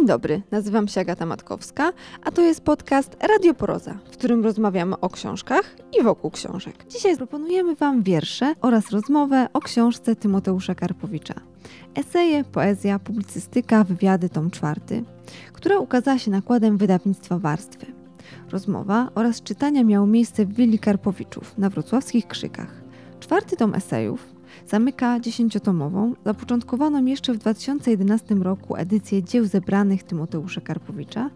Dzień dobry, nazywam się Agata Matkowska, a to jest podcast Radio Poroza, w którym rozmawiamy o książkach i wokół książek. Dzisiaj proponujemy Wam wiersze oraz rozmowę o książce Tymoteusza Karpowicza. Eseje, poezja, publicystyka, wywiady, tom czwarty, która ukazała się nakładem wydawnictwa Warstwy. Rozmowa oraz czytania miało miejsce w Willi Karpowiczów na wrocławskich Krzykach. Czwarty tom esejów zamyka dziesięciotomową, zapoczątkowaną jeszcze w 2011 roku edycję dzieł zebranych Tymoteusza Karpowicza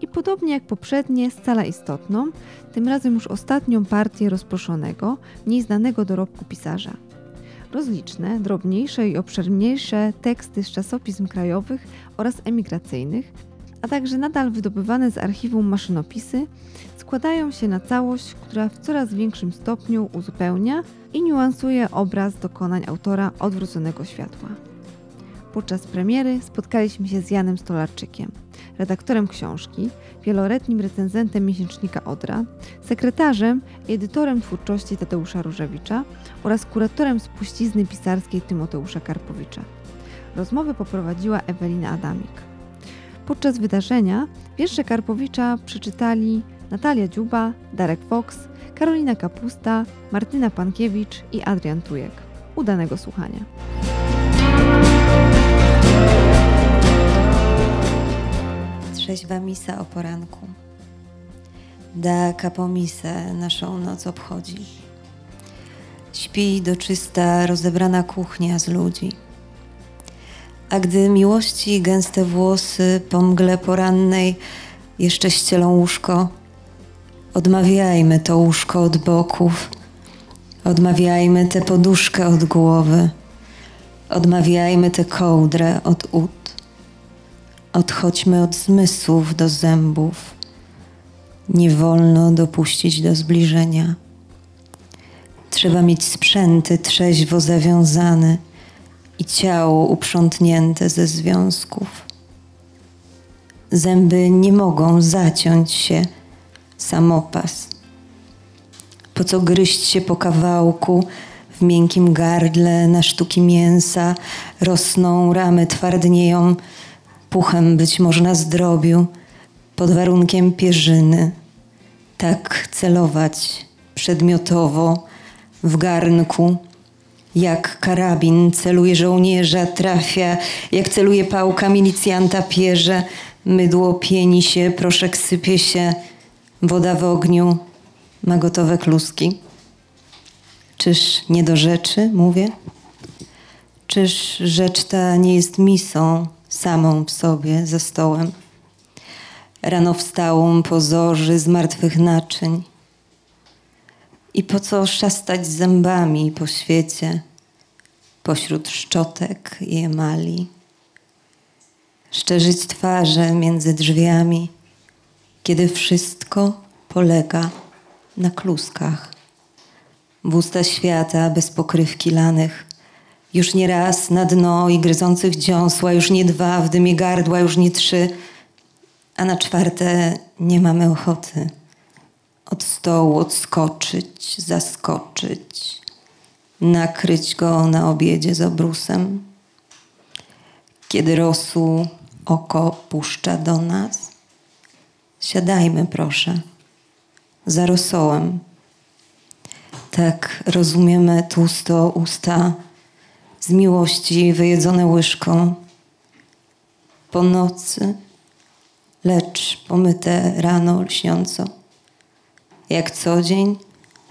i podobnie jak poprzednie scala istotną, tym razem już ostatnią partię rozproszonego, mniej znanego dorobku pisarza. Rozliczne, drobniejsze i obszerniejsze teksty z czasopism krajowych oraz emigracyjnych, a także nadal wydobywane z archiwum maszynopisy, składają się na całość, która w coraz większym stopniu uzupełnia i niuansuje obraz dokonań autora odwróconego światła. Podczas premiery spotkaliśmy się z Janem Stolarczykiem, redaktorem książki, wieloletnim recenzentem miesięcznika Odra, sekretarzem i edytorem twórczości Tadeusza Różewicza oraz kuratorem spuścizny pisarskiej Tymoteusza Karpowicza. Rozmowę poprowadziła Ewelina Adamik. Podczas wydarzenia wiersze Karpowicza przeczytali Natalia Dziuba, Darek Fox, Karolina Kapusta, Martyna Pankiewicz i Adrian Tujek. Udanego słuchania. Trzeźwa misa o poranku. Da kapomisę naszą noc obchodzi. Śpi doczysta, rozebrana kuchnia z ludzi. A gdy miłości gęste włosy po mgle porannej jeszcze ścielą łóżko, Odmawiajmy to łóżko od boków, odmawiajmy tę poduszkę od głowy, odmawiajmy tę kołdrę od ud. Odchodźmy od zmysłów do zębów. Nie wolno dopuścić do zbliżenia. Trzeba mieć sprzęty trzeźwo zawiązane i ciało uprzątnięte ze związków. Zęby nie mogą zaciąć się samopas. Po co gryźć się po kawałku w miękkim gardle na sztuki mięsa, rosną ramy, twardnieją, puchem być można zdrobiu, pod warunkiem pierzyny. Tak celować przedmiotowo w garnku, jak karabin celuje żołnierza, trafia, jak celuje pałka milicjanta pierze, mydło pieni się, proszek sypie się, Woda w ogniu ma gotowe kluski. Czyż nie do rzeczy mówię? Czyż rzecz ta nie jest misą samą w sobie ze stołem? Rano wstałą pozorzy z martwych naczyń. I po co szastać zębami po świecie, pośród szczotek i emali? Szczerzyć twarze między drzwiami – kiedy wszystko polega na kluskach. W usta świata bez pokrywki lanych, już nie raz na dno i gryzących dziąsła, już nie dwa w dymie gardła, już nie trzy, a na czwarte nie mamy ochoty od stołu odskoczyć, zaskoczyć, nakryć go na obiedzie z obrusem. Kiedy rosół oko puszcza do nas, Siadajmy, proszę, za rosołem. Tak rozumiemy tłusto usta z miłości wyjedzone łyżką. Po nocy, lecz pomyte rano lśniąco. Jak co dzień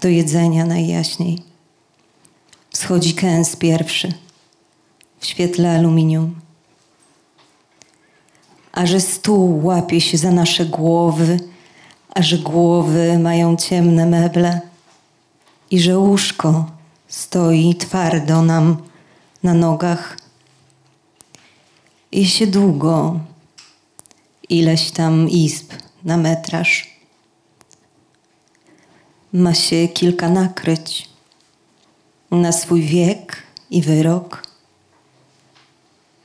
do jedzenia najjaśniej. Wschodzi kęs pierwszy w świetle aluminium a że stół łapie się za nasze głowy, a że głowy mają ciemne meble i że łóżko stoi twardo nam na nogach. I się długo, ileś tam izb na metraż. Ma się kilka nakryć na swój wiek i wyrok.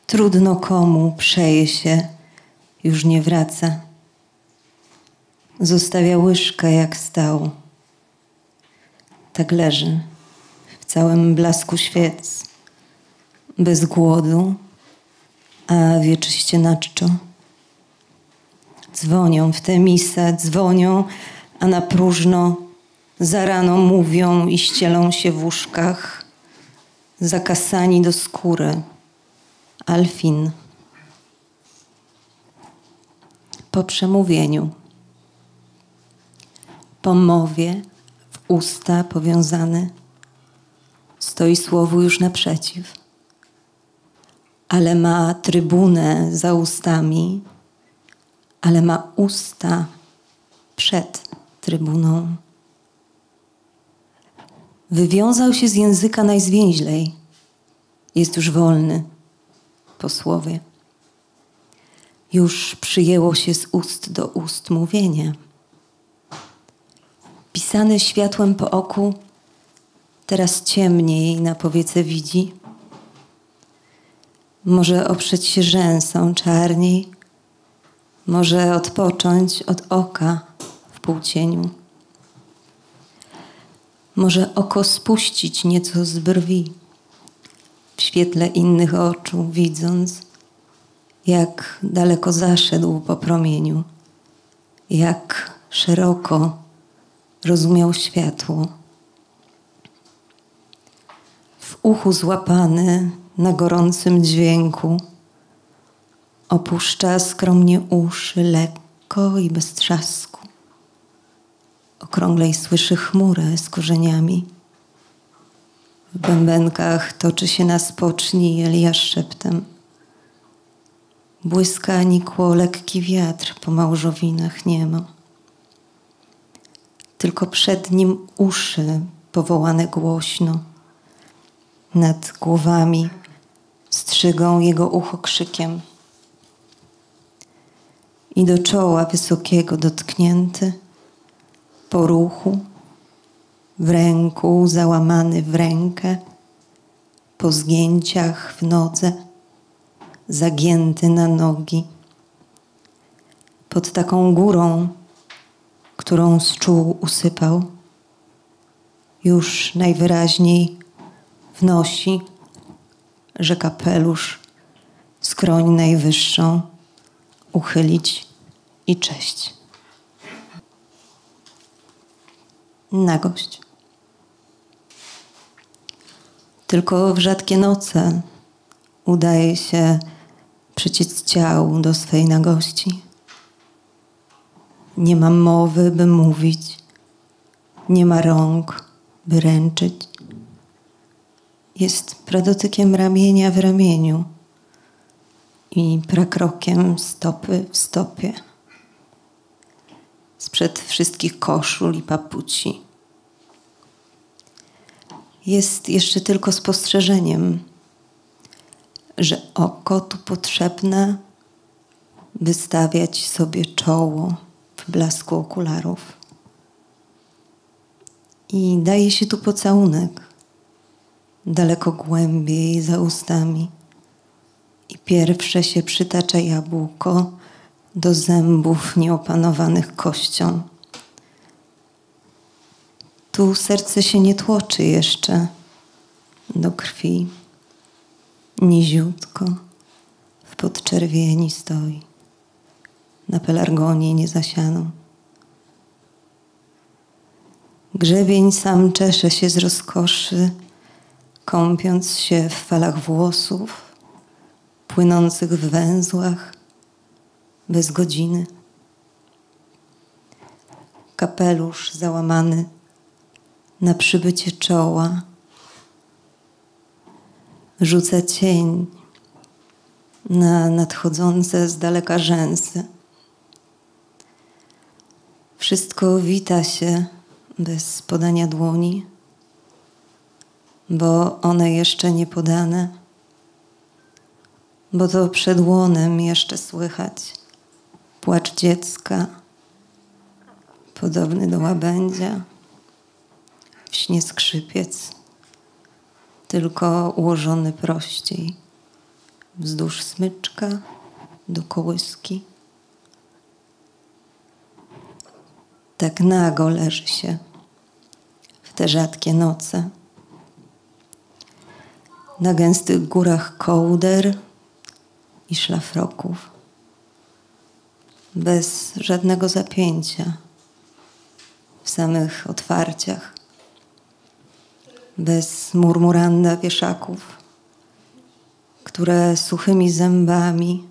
Trudno komu przeje się już nie wraca. Zostawia łyżkę jak stał. Tak leży w całym blasku świec, bez głodu, a wieczyście naczczo Dzwonią w tę misę, dzwonią, a na próżno za rano mówią i ścielą się w łóżkach, zakasani do skóry. Alfin. Po przemówieniu, po mowie, w usta powiązane, stoi słowu już naprzeciw, ale ma trybunę za ustami, ale ma usta przed trybuną. Wywiązał się z języka najzwięźlej. Jest już wolny po słowie. Już przyjęło się z ust do ust mówienie. Pisane światłem po oku, teraz ciemniej na powiece widzi. Może oprzeć się rzęsą czarniej, może odpocząć od oka w półcieniu. Może oko spuścić nieco z brwi, w świetle innych oczu, widząc, jak daleko zaszedł po promieniu, jak szeroko rozumiał światło. W uchu złapany na gorącym dźwięku, opuszcza skromnie uszy lekko i bez trzasku okrąglej słyszy chmurę z korzeniami. W bębenkach toczy się na spoczni Eliasz szeptem. Błyska nikło lekki wiatr po małżowinach niemo. Tylko przed nim uszy powołane głośno. Nad głowami strzygą jego ucho krzykiem. I do czoła wysokiego dotknięty po ruchu, w ręku załamany w rękę, po zgięciach w nodze, zagięty na nogi. Pod taką górą, którą z czuł usypał, już najwyraźniej wnosi, że kapelusz skroń najwyższą uchylić i cześć. Nagość. Tylko w rzadkie noce udaje się przyciec ciał do swej nagości. Nie ma mowy, by mówić, nie ma rąk, by ręczyć. Jest pradotykiem ramienia w ramieniu i prakrokiem stopy w stopie sprzed wszystkich koszul i papuci. Jest jeszcze tylko spostrzeżeniem, że oko tu potrzebne, by stawiać sobie czoło w blasku okularów. I daje się tu pocałunek, daleko głębiej za ustami. I pierwsze się przytacza jabłko, do zębów nieopanowanych kością. Tu serce się nie tłoczy jeszcze do krwi. Niziutko w podczerwieni stoi, na pelargonie niezasianą. Grzebień sam czesze się z rozkoszy, kąpiąc się w falach włosów, płynących w węzłach, bez godziny. Kapelusz załamany na przybycie czoła rzuca cień na nadchodzące z daleka rzęsy. Wszystko wita się bez podania dłoni, bo one jeszcze nie podane, bo to przed łonem jeszcze słychać płacz dziecka, podobny do łabędzia, w śnie skrzypiec, tylko ułożony prościej, wzdłuż smyczka do kołyski. Tak nago leży się w te rzadkie noce. Na gęstych górach kołder i szlafroków bez żadnego zapięcia, w samych otwarciach, bez murmuranda wieszaków, które suchymi zębami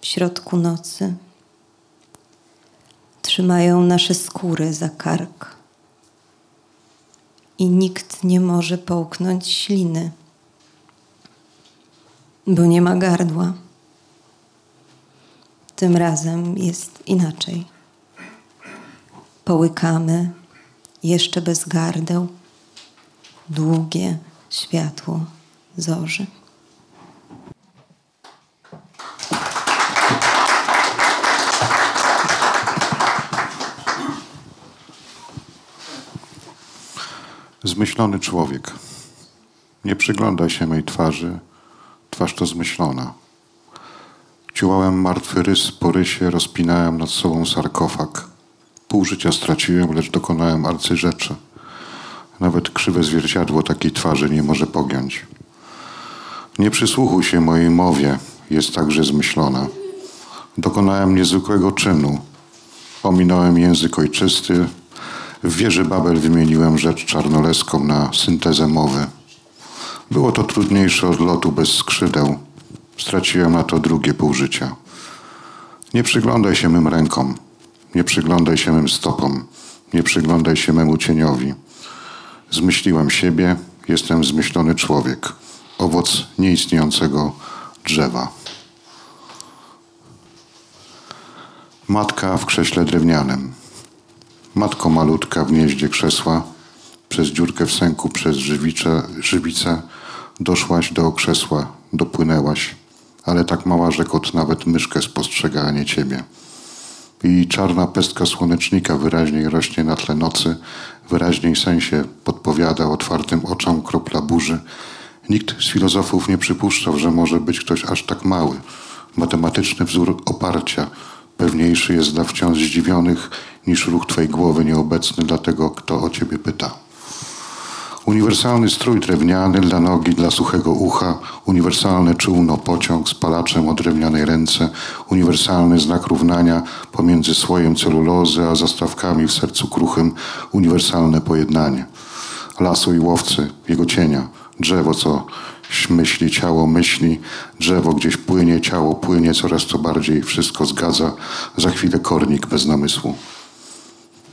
w środku nocy trzymają nasze skóry za kark i nikt nie może połknąć śliny, bo nie ma gardła. Tym razem jest inaczej. Połykamy jeszcze bez gardeł długie światło zorzy. Zmyślony człowiek. Nie przyglądaj się mej twarzy, twarz to zmyślona. Ciułałem martwy rys po rysie, rozpinałem nad sobą sarkofag. Pół życia straciłem, lecz dokonałem arcyrzeczy. Nawet krzywe zwierciadło takiej twarzy nie może pogiąć. Nie przysłuchuj się mojej mowie, jest także zmyślona. Dokonałem niezwykłego czynu. Ominąłem język ojczysty, w wieży Babel wymieniłem rzecz czarnoleską na syntezę mowy. Było to trudniejsze od lotu bez skrzydeł. Straciłem na to drugie pół życia. Nie przyglądaj się mym rękom, nie przyglądaj się mym stopom, nie przyglądaj się memu cieniowi. Zmyśliłem siebie, jestem zmyślony człowiek, owoc nieistniejącego drzewa. Matka w krześle drewnianym. Matko malutka w gnieździe krzesła, przez dziurkę w sęku, przez żywicze, żywicę doszłaś do krzesła, dopłynęłaś, ale tak mała, że kot nawet myszkę spostrzega, a nie ciebie. I czarna pestka słonecznika wyraźniej rośnie na tle nocy, wyraźniej sensie podpowiada otwartym oczom kropla burzy. Nikt z filozofów nie przypuszczał, że może być ktoś aż tak mały. Matematyczny wzór oparcia pewniejszy jest dla wciąż zdziwionych niż ruch Twojej głowy nieobecny dla tego, kto o Ciebie pyta. Uniwersalny strój drewniany dla nogi, dla suchego ucha, uniwersalne czółno, pociąg z palaczem o drewnianej ręce, uniwersalny znak równania pomiędzy słojem celulozy a zastawkami w sercu kruchym, uniwersalne pojednanie. Lasu i łowcy, jego cienia, drzewo, co myśli, ciało myśli, drzewo gdzieś płynie, ciało płynie, coraz to bardziej wszystko zgadza, za chwilę kornik bez namysłu.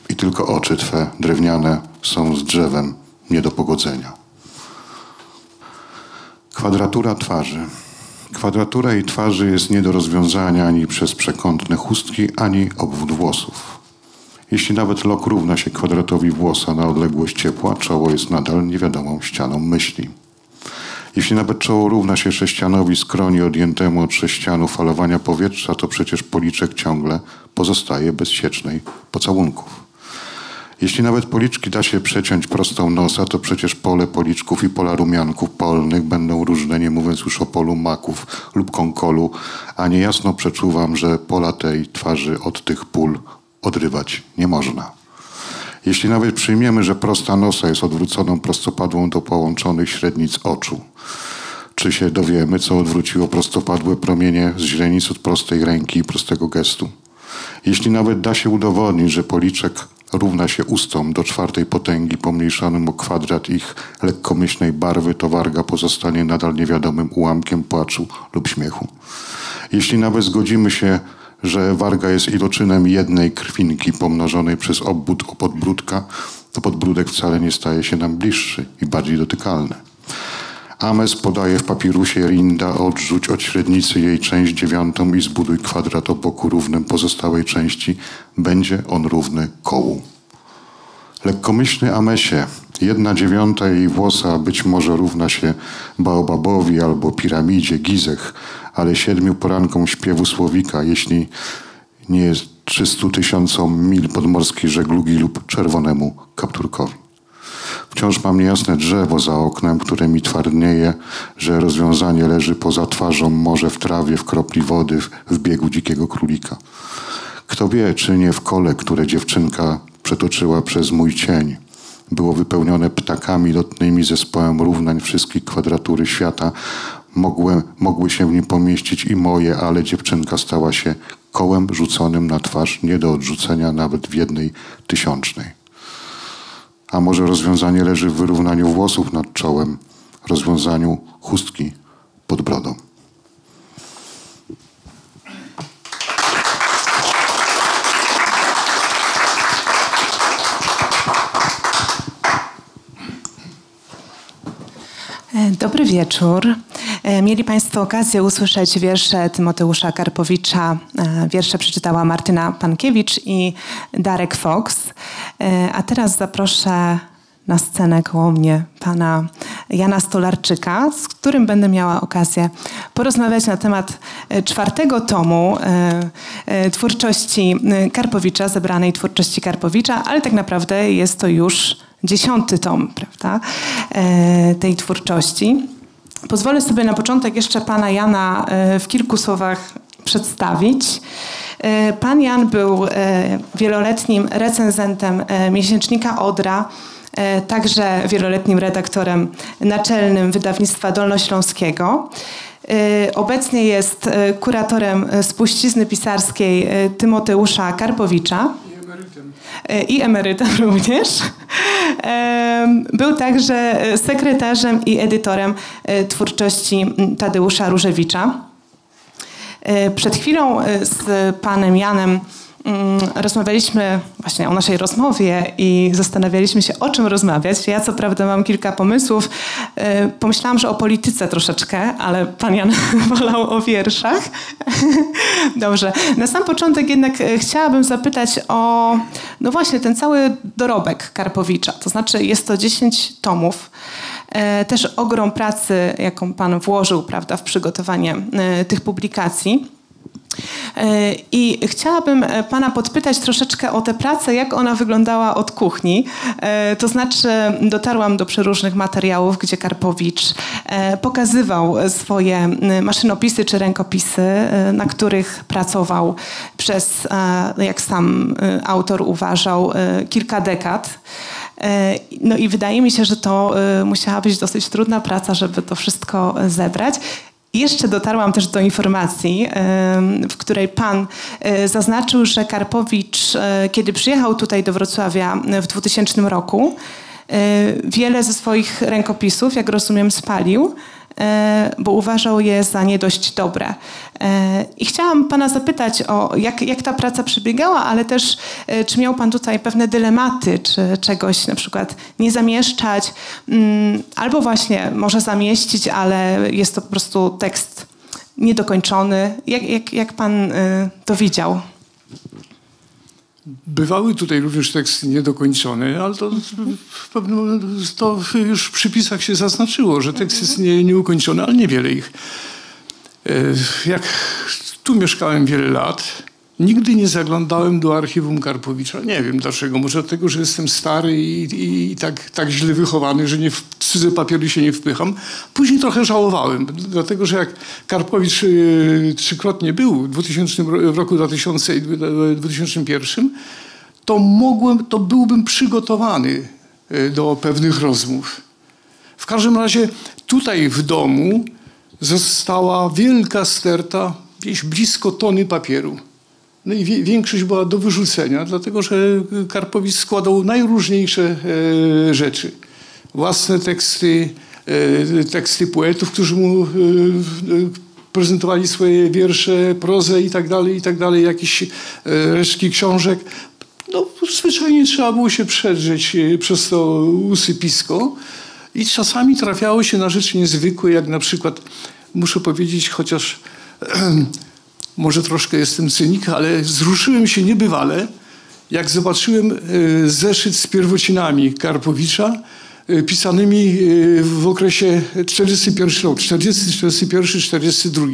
I tylko oczy Twe, drewniane, są z drzewem nie do pogodzenia. Kwadratura twarzy. Kwadratura jej twarzy jest nie do rozwiązania ani przez przekątne chustki, ani obwód włosów. Jeśli nawet lok równa się kwadratowi włosa na odległość ciepła, czoło jest nadal niewiadomą ścianą myśli. Jeśli nawet czoło równa się sześcianowi skroni odjętemu od sześcianu falowania powietrza, to przecież policzek ciągle pozostaje bez siecznej pocałunków. Jeśli nawet policzki da się przeciąć prostą nosa, to przecież pole policzków i pola rumianków polnych będą różne, nie mówiąc już o polu maków lub konkolu, a niejasno przeczuwam, że pola tej twarzy od tych pól odrywać nie można. Jeśli nawet przyjmiemy, że prosta nosa jest odwróconą prostopadłą do połączonych średnic oczu, czy się dowiemy, co odwróciło prostopadłe promienie z źrenic od prostej ręki i prostego gestu? Jeśli nawet da się udowodnić, że policzek równa się ustom do czwartej potęgi pomniejszonym o kwadrat ich lekkomyślnej barwy, to warga pozostanie nadal niewiadomym ułamkiem płaczu lub śmiechu. Jeśli nawet zgodzimy się, że warga jest iloczynem jednej krwinki pomnożonej przez obwód o podbródka, to podbródek wcale nie staje się nam bliższy i bardziej dotykalny. Ames podaje w papirusie Rinda odrzuć od średnicy jej część dziewiątą i zbuduj kwadrat o boku równym pozostałej części. Będzie on równy kołu. Lekkomyślny Amesie, jedna dziewiąta jej włosa być może równa się baobabowi albo piramidzie Gizech, ale siedmiu porankom śpiewu słowika, jeśli nie jest 300 tysiącom mil podmorskiej żeglugi lub czerwonemu kapturkowi. Wciąż mam niejasne drzewo za oknem, które mi twardnieje, że rozwiązanie leży poza twarzą, może w trawie, w kropli wody, w biegu dzikiego królika. Kto wie, czy nie w kole, które dziewczynka przetoczyła przez mój cień, było wypełnione ptakami lotnymi zespołem równań wszystkich kwadratury świata. Mogły, mogły się w nim pomieścić i moje, ale dziewczynka stała się kołem rzuconym na twarz, nie do odrzucenia nawet w jednej tysiącznej. A może rozwiązanie leży w wyrównaniu włosów nad czołem, rozwiązaniu chustki pod brodą. E, Dobry wieczór. E, Mieli Państwo okazję usłyszeć wiersze Tymoteusza Karpowicza. E, Wiersze przeczytała Martyna Pankiewicz i Darek Fox. E, A teraz zaproszę na scenę koło mnie pana Jana Stolarczyka, z którym będę miała okazję porozmawiać na temat czwartego tomu twórczości Karpowicza, zebranej twórczości Karpowicza, ale tak naprawdę jest to już dziesiąty tom, prawda, tej twórczości. Pozwolę sobie na początek jeszcze pana Jana e, w kilku słowach przedstawić. E, Pan Jan był e, wieloletnim recenzentem miesięcznika Odra, także wieloletnim redaktorem naczelnym wydawnictwa Dolnośląskiego. Obecnie jest kuratorem spuścizny pisarskiej Tymoteusza Karpowicza. I emerytem również. Był także sekretarzem i edytorem e, twórczości Tadeusza Różewicza. E, Przed chwilą e, z panem Janem rozmawialiśmy właśnie o naszej rozmowie i zastanawialiśmy się, o czym rozmawiać. Ja co prawda mam kilka pomysłów. E, Pomyślałam, że o polityce troszeczkę, ale pan Jan wolał o wierszach. Dobrze. Na sam początek jednak e, chciałabym zapytać o, no właśnie, ten cały dorobek Karpowicza. To znaczy jest to 10 tomów. E, Też ogrom pracy, jaką pan włożył prawda, w przygotowanie tych publikacji. I chciałabym e, Pana podpytać troszeczkę o tę pracę, jak ona wyglądała od kuchni. E, To znaczy, dotarłam do przeróżnych materiałów, gdzie Karpowicz e, pokazywał swoje maszynopisy czy rękopisy, na których pracował przez, jak sam autor uważał, kilka dekad. No i wydaje mi się, że to musiała być dosyć trudna praca, żeby to wszystko zebrać. Jeszcze dotarłam też do informacji, w której pan e, zaznaczył, że Karpowicz, e, kiedy przyjechał tutaj do Wrocławia e, w 2000 roku, wiele ze swoich rękopisów, jak rozumiem, spalił, bo uważał je za nie dość dobre. E, I chciałam pana zapytać o jak, jak ta praca przebiegała, ale też e, czy miał pan tutaj pewne dylematy, czy czegoś na przykład nie zamieszczać, mm, albo właśnie może zamieścić, ale jest to po prostu tekst niedokończony. Jak, jak, jak pan to widział? Bywały tutaj również teksty niedokończone, ale to w pewnym to już w przypisach się zaznaczyło, że tekst jest nie, nieukończony, ale niewiele ich. E, Jak tu mieszkałem wiele lat, nigdy nie zaglądałem do archiwum Karpowicza. Nie wiem dlaczego. Może dlatego, że jestem stary i, i, i tak, tak źle wychowany, że nie w cudze papiery się nie wpycham. Później trochę żałowałem, dlatego że jak Karpowicz e, trzykrotnie był w 2000, ro- w roku 2000 i 2001, to mogłem, to byłbym przygotowany e, do pewnych rozmów. W każdym razie tutaj w domu została wielka sterta, gdzieś blisko tony papieru. No i większość była do wyrzucenia, dlatego że Karpowicz składał najróżniejsze e, rzeczy. Własne teksty, e, teksty poetów, którzy mu e, prezentowali swoje wiersze, prozę i tak dalej, i tak dalej, jakieś resztki książek. No, zwyczajnie trzeba było się przedrzeć przez to usypisko. I czasami trafiało się na rzeczy niezwykłe, jak na przykład, muszę powiedzieć, chociaż może troszkę jestem cynik, ale wzruszyłem się niebywale, jak zobaczyłem e, zeszyt z pierwocinami Karpowicza, e, pisanymi e, w okresie 41 rok, 40, 41, 42.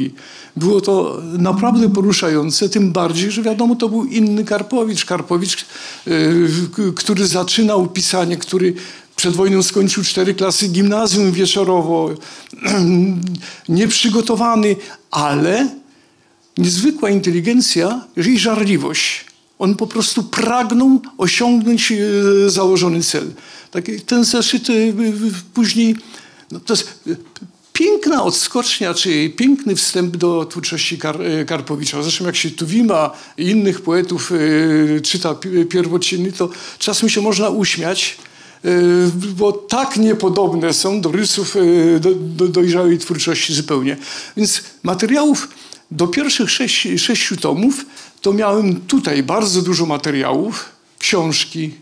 Było to naprawdę poruszające, tym bardziej, że wiadomo, to był inny Karpowicz. Karpowicz, który zaczynał pisanie, który przed wojną skończył cztery klasy gimnazjum wieczorowo, nieprzygotowany, ale niezwykła inteligencja i żarliwość. On po prostu pragnął osiągnąć e, założony cel. Tak, ten zeszyt e, później, no to jest, e, piękna odskocznia, czy piękny wstęp do twórczości Kar Karpowicza. Zresztą jak się Tuwima i innych poetów czyta pierwociny, to czasem się można uśmiać, bo tak niepodobne są do rysów do dojrzałej twórczości zupełnie. Więc materiałów do pierwszych sześć, sześciu tomów to miałem tutaj bardzo dużo materiałów, książki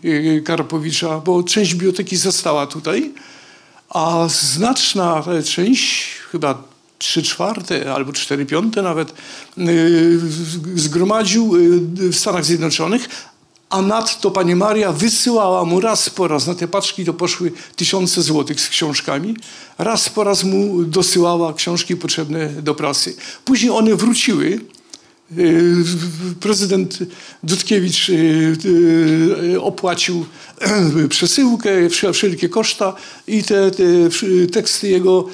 Karpowicza, bo część biblioteki została tutaj, a znaczna część, chyba trzy czwarte albo cztery piąte nawet, zgromadził w Stanach Zjednoczonych, a nadto pani Maria wysyłała mu raz po raz, na te paczki to poszły tysiące złotych z książkami, raz po raz mu dosyłała książki potrzebne do pracy. Później one wróciły, prezydent Dudkiewicz opłacił przesyłkę, wszelkie koszta i te, te teksty jego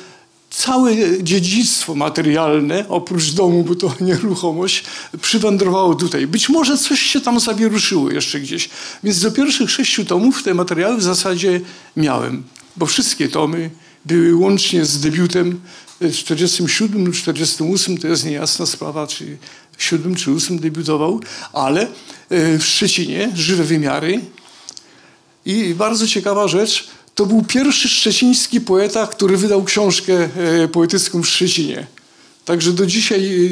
całe dziedzictwo materialne, oprócz domu, bo to nieruchomość, przywędrowało tutaj. Być może coś się tam zawieruszyło jeszcze gdzieś. Więc do pierwszych sześciu tomów te materiały w zasadzie miałem, bo wszystkie tomy były łącznie z debiutem w 47 lub 48, to jest niejasna sprawa, czy w 7 czy 8 debiutował, ale w Szczecinie, żywe wymiary. I bardzo ciekawa rzecz, to był pierwszy szczeciński poeta, który wydał książkę poetycką w Szczecinie. Także do dzisiaj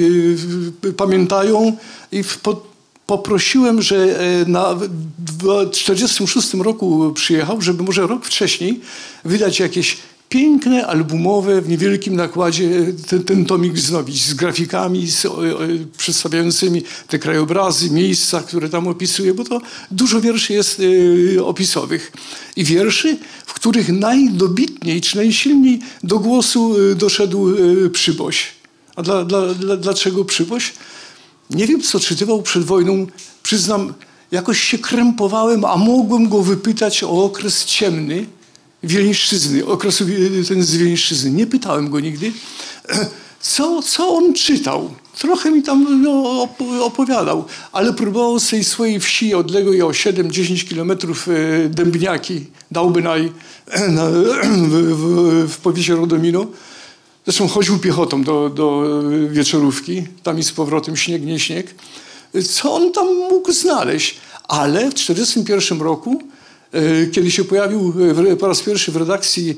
pamiętają i poprosiłem, że na, w 1946 roku przyjechał, żeby może rok wcześniej wydać jakieś piękne, albumowe, w niewielkim nakładzie ten, ten tomik wznowić z grafikami z, o, o, przedstawiającymi te krajobrazy, miejsca, które tam opisuje, bo to dużo wierszy jest y, opisowych. I wierszy, w których najdobitniej czy najsilniej do głosu y, doszedł y, Przyboś. A dla, dla, dla, dlaczego Przyboś? Nie wiem, co czytywał przed wojną. Przyznam, jakoś się krępowałem, a mogłem go wypytać o okres ciemny, Wileńszczyzny, okresu ten z Wileńszczyzny. Nie pytałem go nigdy, co, co on czytał. Trochę mi tam no, opowiadał, ale próbował z tej swojej wsi odległej o 7-10 kilometrów Dębniaki, Dałbynaj na, w, w, w powiecie Rodomino. Zresztą chodził piechotą do, do wieczorówki, tam i z powrotem śnieg, nie śnieg. Co on tam mógł znaleźć? Ale w 1941 roku kiedy się pojawił po raz pierwszy w redakcji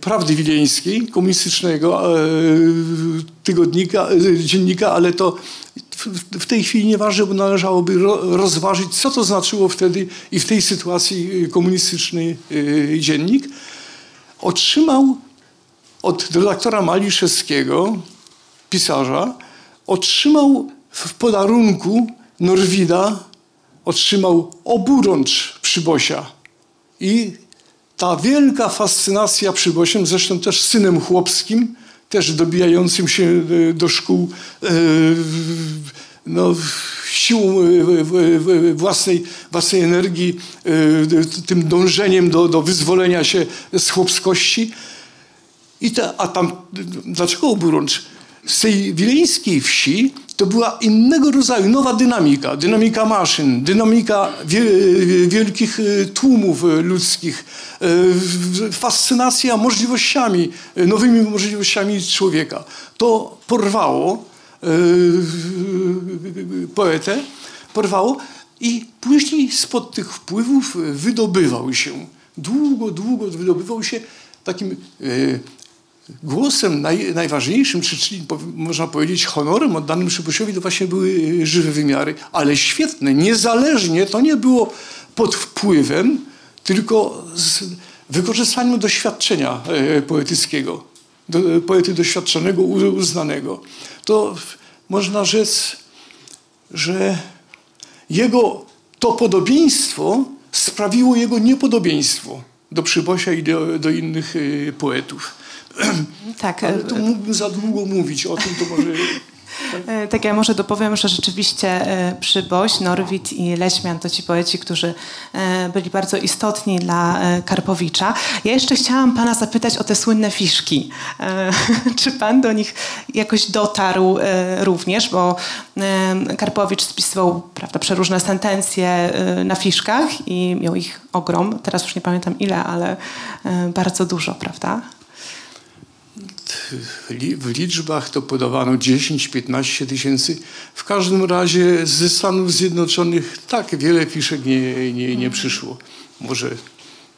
Prawdy Wileńskiej, komunistycznego tygodnika, dziennika, ale to w tej chwili nieważne, bo należałoby rozważyć, co to znaczyło wtedy i w tej sytuacji komunistyczny dziennik. Otrzymał od redaktora Maliszewskiego, pisarza, otrzymał w podarunku Norwida otrzymał oburącz Przybosia. I ta wielka fascynacja Przybosiem, zresztą też synem chłopskim, też dobijającym się do szkół no, siłą własnej, własnej energii, tym dążeniem do, do wyzwolenia się z chłopskości. I te, a tam, dlaczego oburącz? Z tej wileńskiej wsi to była innego rodzaju, nowa dynamika. Dynamika maszyn, dynamika wielkich tłumów ludzkich, fascynacja możliwościami, nowymi możliwościami człowieka. To porwało poetę, porwało i później spod tych wpływów wydobywał się, długo, długo wydobywał się takim głosem naj, najważniejszym, czy, można powiedzieć honorem oddanym Przybysziowi, to właśnie były żywe wymiary, ale świetne, niezależnie, to nie było pod wpływem, tylko z wykorzystaniem doświadczenia poetyckiego, do, poety doświadczonego, uznanego. To można rzec, że jego to podobieństwo sprawiło jego niepodobieństwo do Przybosia i do, do innych poetów. Tak. Ale tu mógłbym za długo mówić o tym, to może... Tak, ja może dopowiem, że rzeczywiście Przyboś, Norwid i Leśmian to ci poeci, którzy byli bardzo istotni dla Karpowicza. Ja jeszcze chciałam pana zapytać o te słynne fiszki. Czy pan do nich jakoś dotarł również, bo Karpowicz spisywał prawda, przeróżne sentencje na fiszkach i miał ich ogrom. Teraz już nie pamiętam ile, ale bardzo dużo, prawda? W liczbach to podawano 10-15 tysięcy. W każdym razie ze Stanów Zjednoczonych tak wiele fiszek nie, nie, nie przyszło. Może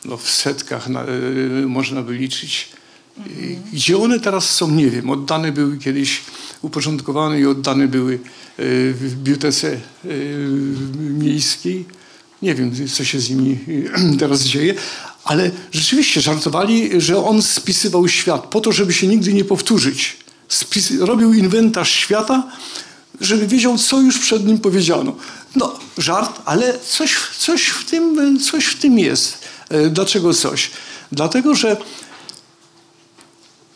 no, w setkach na, y, można by liczyć. Gdzie one teraz są, nie wiem. Oddane były kiedyś, uporządkowane i oddane były y, w bibliotece y, miejskiej. Nie wiem, co się z nimi teraz dzieje, ale rzeczywiście żartowali, że on spisywał świat po to, żeby się nigdy nie powtórzyć. Spis robił inwentarz świata, żeby wiedział, co już przed nim powiedziano. No, żart, ale coś, coś, w, tym, coś w tym jest. E, Dlaczego coś? Dlatego, że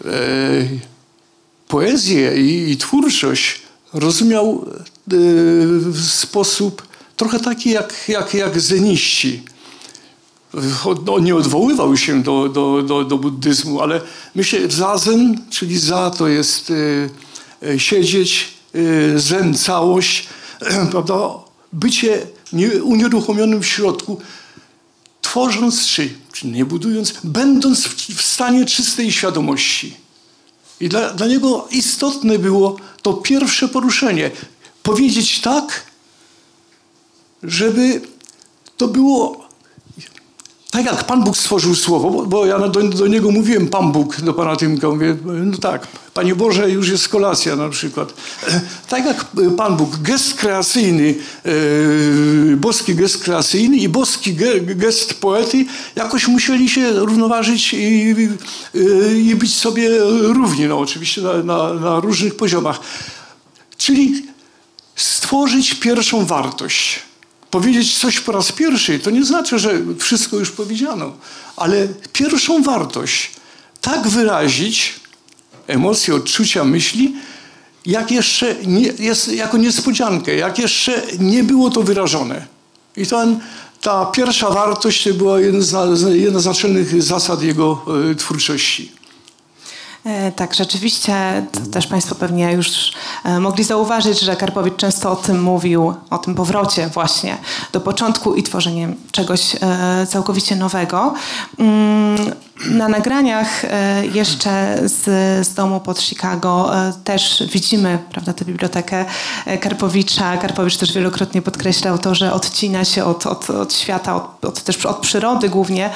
e, poezję i, i twórczość rozumiał e, w sposób trochę taki jak, jak, jak zeniści. On nie odwoływał się do, do, do, do buddyzmu, ale myślę, zazen, czyli za to jest e, e, siedzieć, e, zen całość, prawda? bycie nie, unieruchomionym w środku, tworząc czy, czy nie budując, będąc w, w stanie czystej świadomości. I dla, dla niego istotne było to pierwsze poruszenie. Powiedzieć tak, żeby to było tak jak Pan Bóg stworzył słowo, bo, bo ja do, do niego mówiłem Pan Bóg, do Pana Tymka, mówię, no tak, Panie Boże, już jest kolacja na przykład. Tak jak Pan Bóg, gest kreacyjny, e, boski gest kreacyjny i boski ge, gest poety jakoś musieli się równoważyć i, i, i być sobie równi, no oczywiście na, na, na różnych poziomach. Czyli stworzyć pierwszą wartość. Powiedzieć coś po raz pierwszy to nie znaczy, że wszystko już powiedziano, ale pierwszą wartość tak wyrazić, emocje, odczucia, myśli, jak jeszcze nie, jest jako niespodziankę, jak jeszcze nie było to wyrażone. I ten, ta pierwsza wartość to była jedna z, jedna z naczelnych zasad jego e, twórczości. E, Tak, rzeczywiście też Państwo pewnie już e, mogli zauważyć, że Karpowicz często o tym mówił, o tym powrocie właśnie do początku i tworzeniem czegoś e, całkowicie nowego. Mm, Na nagraniach jeszcze z, z domu pod Chicago też widzimy prawda, tę bibliotekę Karpowicza. Karpowicz też wielokrotnie podkreślał to, że odcina się od, od, od świata, od, od, też od przyrody głównie,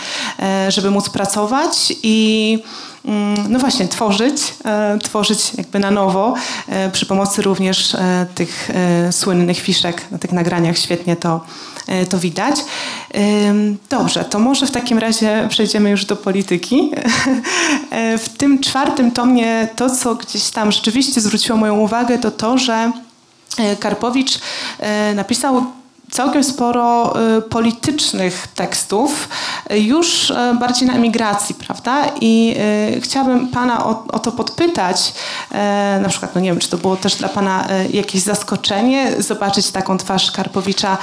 żeby móc pracować i no właśnie, tworzyć, e, tworzyć jakby na nowo e, przy pomocy również e, tych słynnych fiszek na tych nagraniach świetnie to, to widać. Dobrze, to może w takim razie przejdziemy już do polityki. W tym czwartym tomie to, co gdzieś tam rzeczywiście zwróciło moją uwagę, to to, że Karpowicz napisał całkiem sporo y, politycznych tekstów, y, już y, bardziej na emigracji, prawda? I chciałabym Pana o, o to podpytać, na przykład, no nie wiem, czy to było też dla Pana jakieś zaskoczenie, zobaczyć taką twarz Karpowicza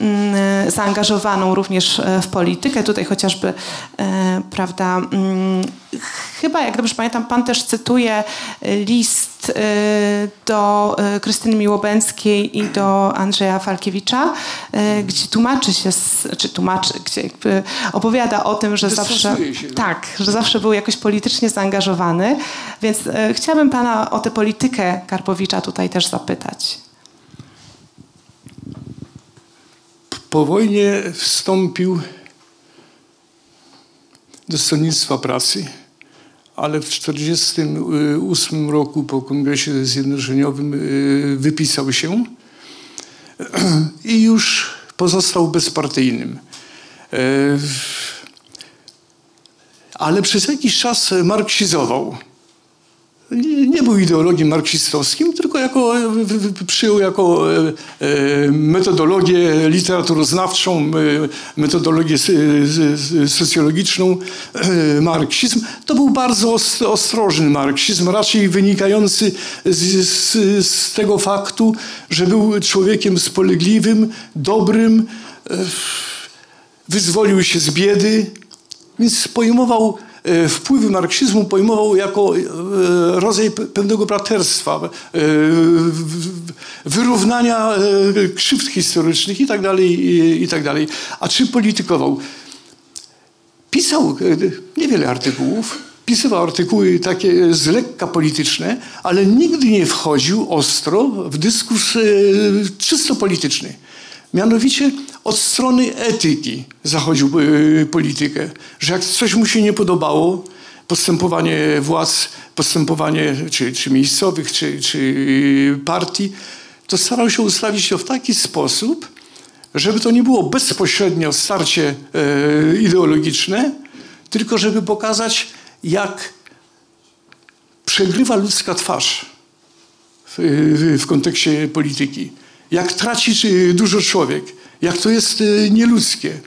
mm, zaangażowaną również w politykę. Tutaj chociażby, prawda, mm, chyba, jak dobrze pamiętam, Pan też cytuje y, list y, do y, Krystyny Miłobęckiej i do Andrzeja Falkiewicza, y, gdzie tłumaczy się, czy tłumaczy, gdzie jakby opowiada o tym, że zawsze, się, tak? tak, że zawsze był jakoś politycznie zaangażowany. Więc chciałabym Pana o tę politykę Karpowicza tutaj też zapytać. Po wojnie wstąpił do stronnictwa pracy, ale w 1948 roku po Kongresie Zjednoczeniowym y, wypisał się i już pozostał bezpartyjnym. E, Ale przez jakiś czas marksizował. Nie, był ideologiem marksistowskim, tylko jako, w- przyjął jako e, e, metodologię literaturoznawczą, e, metodologię socjologiczną e, marksizm. To był bardzo os- ostrożny marksizm, raczej wynikający z, z, z tego faktu, że był człowiekiem spolegliwym, dobrym, e, wyzwolił się z biedy, więc pojmował e, wpływy marksizmu, pojmował jako e, rodzaj pe- pewnego braterstwa, e, wyrównania e, krzywd historycznych i tak dalej, i- i tak. A czy politykował? Pisał e, niewiele artykułów, pisywał artykuły takie z lekka polityczne, ale nigdy nie wchodził ostro w dyskurs e, czysto polityczny. Mianowicie od strony etyki zachodził e, politykę, że jak coś mu się nie podobało, postępowanie władz, postępowanie czy, czy miejscowych, czy, czy partii, to starał się ustawić to w taki sposób, żeby to nie było bezpośrednio starcie e, ideologiczne, tylko żeby pokazać, jak przegrywa ludzka twarz w, w kontekście polityki. Jak traci e, dużo człowiek, jak to jest e, nieludzkie.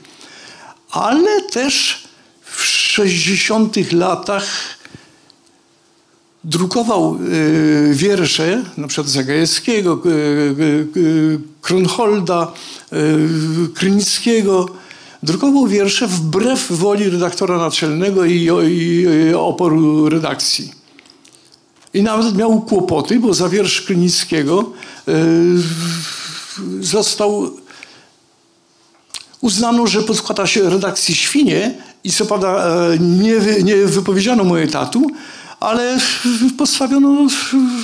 Ale też w 60 latach drukował e, wiersze, na przykład Zagajewskiego, Kronholda, Krynickiego. Drukował wiersze wbrew woli redaktora naczelnego i, oporu redakcji. I nawet miał kłopoty, bo za wiersz Krynickiego został uznano, że podkłada się redakcji świnie i co prawda e, nie, nie wypowiedziano mu etatu, ale postawiono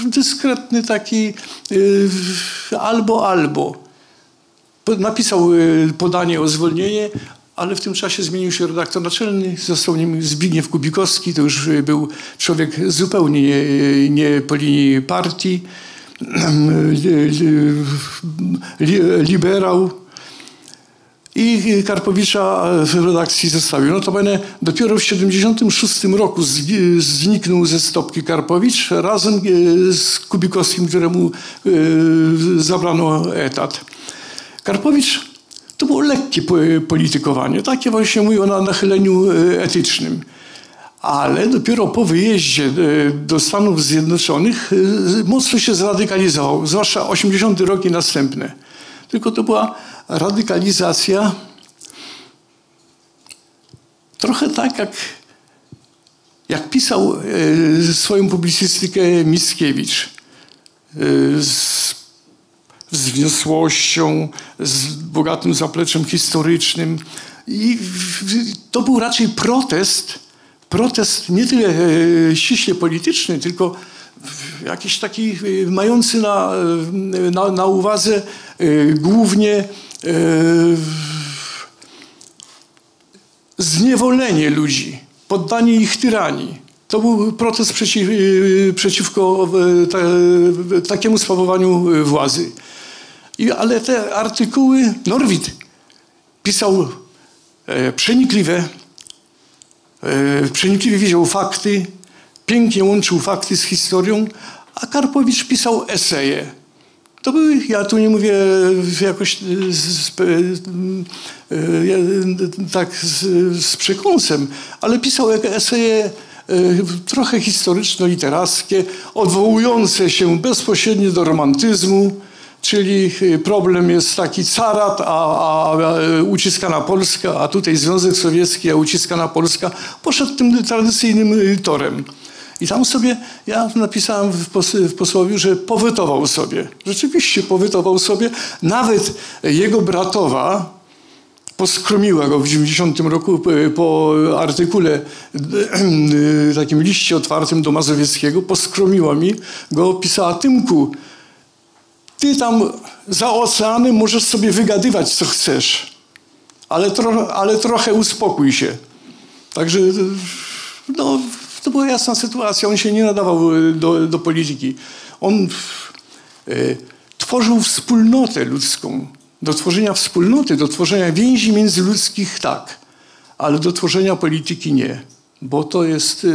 dyskretny taki e, albo albo. Napisał e, podanie o zwolnienie, ale w tym czasie zmienił się redaktor naczelny, został nim Zbigniew Kubikowski, to już był człowiek zupełnie nie, nie po linii partii, liberał. I Karpowicza w redakcji zostawił. Notabene dopiero w 1976 roku zniknął ze stopki Karpowicz razem z Kubikowskim, któremu zabrano etat. Karpowicz to było lekkie po- politykowanie, takie właśnie mówię o na- nachyleniu etycznym. Ale dopiero po wyjeździe e, do Stanów Zjednoczonych e, mocno się zradykalizował, zwłaszcza 80 rok następne. Tylko to była radykalizacja trochę tak, jak, jak pisał e, swoją publicystykę Mickiewicz. Z wniosłością, z bogatym zapleczem historycznym. I to był raczej protest, protest nie tyle e, ściśle polityczny, tylko jakiś taki e, mający na, e, na, na uwadze głównie zniewolenie ludzi, poddanie ich tyranii. To był protest przeciw, przeciwko ta, takiemu sprawowaniu władzy. I, ale te artykuły Norwid pisał e, przenikliwe, przenikliwie widział fakty, pięknie łączył fakty z historią, a Karpowicz pisał eseje. To były, ja tu nie mówię jakoś e, z, z, e, e, tak z, z przekąsem, ale pisał eseje e, trochę historyczno-literackie, odwołujące się bezpośrednio do romantyzmu, czyli e, problem jest taki carat, a, a, a uciskana Polska, a tutaj Związek Sowiecki, a uciskana Polska, poszedł tym tradycyjnym e, torem. I tam sobie, ja napisałem w, pos, w że powytował sobie. Rzeczywiście powytował sobie. Nawet jego bratowa poskromiła go w 90 roku po artykule, takim liście otwartym do Mazowieckiego, poskromiła mi go, pisała Tymku, ty tam za oceanem możesz sobie wygadywać, co chcesz, ale, tro, ale trochę uspokój się. Także no, to była jasna sytuacja. On się nie nadawał e, do, do polityki. On e, tworzył wspólnotę ludzką. Do tworzenia wspólnoty, do tworzenia więzi międzyludzkich tak, ale do tworzenia polityki nie. Bo to jest e,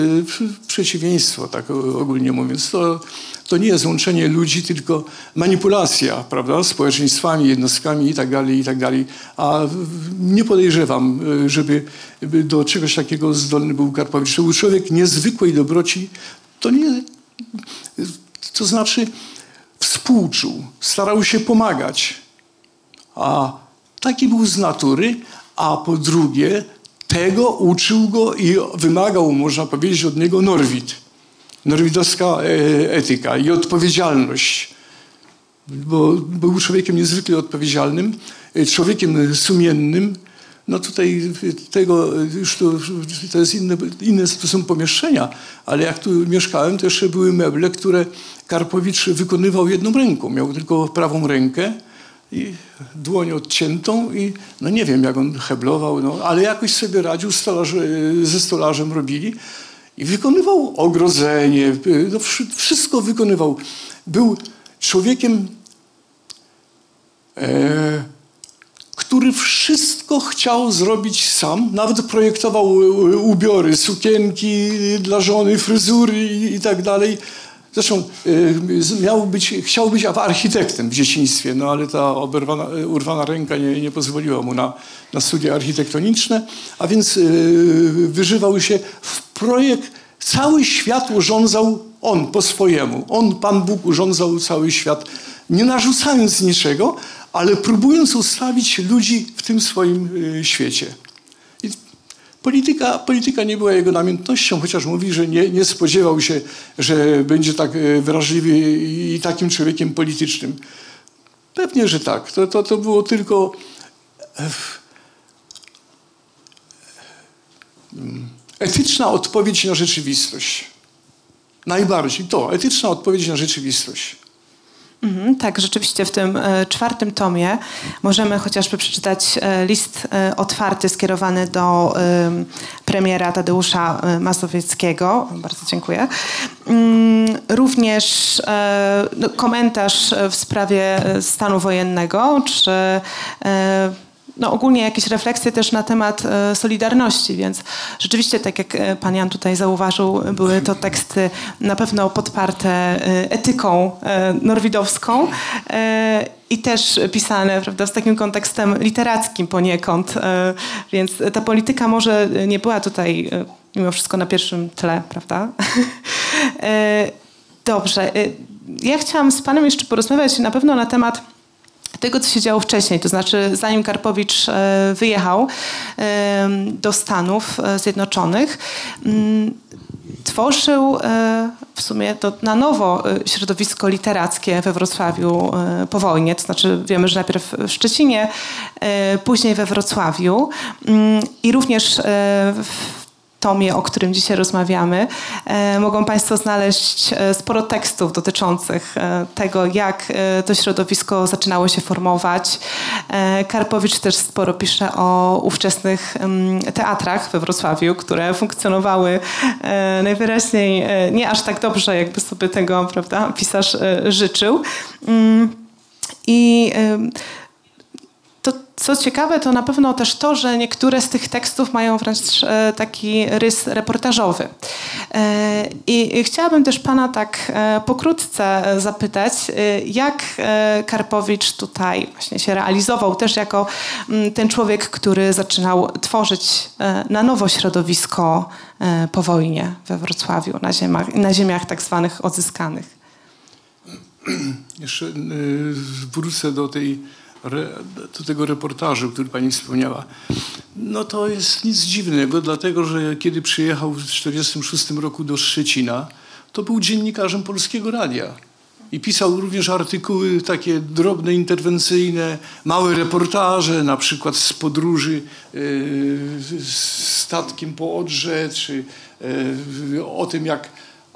przeciwieństwo, tak ogólnie mówiąc. To, to nie jest łączenie ludzi, tylko manipulacja, prawda, społeczeństwami, jednostkami i tak dalej, i tak dalej. A nie podejrzewam, e, żeby do czegoś takiego zdolny był Karpowicz. To był człowiek niezwykłej dobroci. To nie, to znaczy współczuł, starał się pomagać. A taki był z natury, a po drugie tego uczył go i wymagał, można powiedzieć, od niego Norwid. Norwidowska e, etyka i odpowiedzialność. Bo był człowiekiem niezwykle odpowiedzialnym, e, człowiekiem sumiennym. No tutaj tego już to, to jest inne, inne są pomieszczenia, ale jak tu mieszkałem, to jeszcze były meble, które Karpowicz wykonywał jedną ręką. Miał tylko prawą rękę i dłoń odciętą i no nie wiem, jak on heblował, no, ale jakoś sobie radził, stolarze, ze stolarzem robili i wykonywał ogrodzenie, no, wszystko wykonywał. Był człowiekiem e, który wszystko chciał zrobić sam, nawet projektował ubiory, sukienki dla żony, fryzury i, tak dalej. Zresztą y, miał być, chciał być architektem w dzieciństwie, no ale ta oberwana, urwana ręka nie, nie pozwoliła mu na, na studia architektoniczne, a więc y, wyżywał się w projekt, cały świat urządzał on po swojemu. On, Pan Bóg, urządzał cały świat, nie narzucając niczego, ale próbując ustawić ludzi w tym swoim y, świecie. Polityka, polityka nie była jego namiętnością, chociaż mówi, że nie, nie spodziewał się, że będzie tak y, wrażliwy i takim człowiekiem politycznym. Pewnie, że tak. To, to, to było tylko e, etyczna odpowiedź na rzeczywistość. Najbardziej to, etyczna odpowiedź na rzeczywistość. Mhm, tak, rzeczywiście w tym e, czwartym tomie możemy chociażby przeczytać e, list e, otwarty skierowany do premiera Tadeusza Mazowieckiego. Bardzo dziękuję. Mm, również no, komentarz w sprawie stanu wojennego, czy no, ogólnie jakieś refleksje też na temat e, Solidarności, więc rzeczywiście, tak jak e, pan Jan tutaj zauważył, były to teksty na pewno podparte e, etyką norwidowską i też pisane prawda, z takim kontekstem literackim poniekąd, więc ta polityka może nie była tutaj mimo wszystko na pierwszym tle, prawda? Dobrze. Ja chciałam z panem jeszcze porozmawiać na pewno na temat tego, co się działo wcześniej, to znaczy zanim Karpowicz e, wyjechał do Stanów e, Zjednoczonych, mm, tworzył e, w sumie to na nowo środowisko literackie we Wrocławiu po wojnie. To znaczy wiemy, że najpierw w Szczecinie, później we Wrocławiu mm, i również w tomie, o którym dzisiaj rozmawiamy, e, mogą Państwo znaleźć e, sporo tekstów dotyczących e, tego, jak to środowisko zaczynało się formować. Karpowicz też sporo pisze o ówczesnych teatrach we Wrocławiu, które funkcjonowały najwyraźniej nie aż tak dobrze, jakby sobie tego prawda, pisarz życzył. Mm, I to, co ciekawe, to na pewno też to, że niektóre z tych tekstów mają wręcz e, taki rys reportażowy. E, I chciałabym też Pana tak e, pokrótce zapytać, jak Karpowicz tutaj właśnie się realizował też jako mm, ten człowiek, który zaczynał tworzyć na nowo środowisko po wojnie we Wrocławiu, na ziemiach, na ziemiach tak zwanych odzyskanych. Jeszcze wrócę do tej do tego reportażu, który pani wspomniała, no to jest nic dziwnego, dlatego że kiedy przyjechał w 1946 roku do Szczecina, to był dziennikarzem Polskiego Radia. I pisał również artykuły takie drobne, interwencyjne, małe reportaże, na przykład z podróży yy, statkiem po Odrze, czy yy, o tym, jak,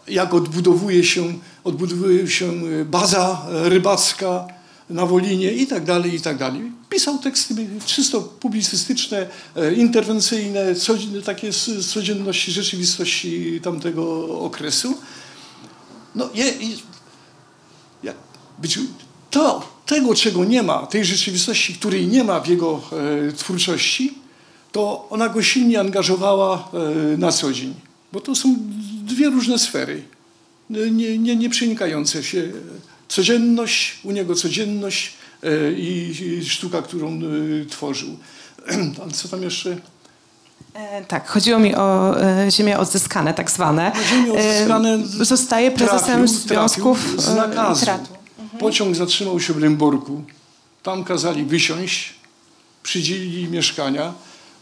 jak odbudowuje, się, odbudowuje się baza rybacka na Wolinie i tak dalej, i tak dalej. Pisał teksty czysto publicystyczne, e, interwencyjne, takie z codzienności, rzeczywistości tamtego okresu. No, je, je, być, to, tego, czego nie ma, tej rzeczywistości, której nie ma w jego e, twórczości, to ona go silnie angażowała e, na co dzień. Bo to są dwie różne sfery, nie, nie, nie przenikające się codzienność, u niego codzienność e, i, sztuka, którą e, tworzył. Ale co tam jeszcze? E, tak, chodziło mi o ziemię odzyskane, tak zwane. ziemię odzyskane Zostaje prezesem trafił, związków trafił z nakazu. Mhm. Pociąg zatrzymał się w Rymborku. Tam kazali wysiąść, przydzielili mieszkania.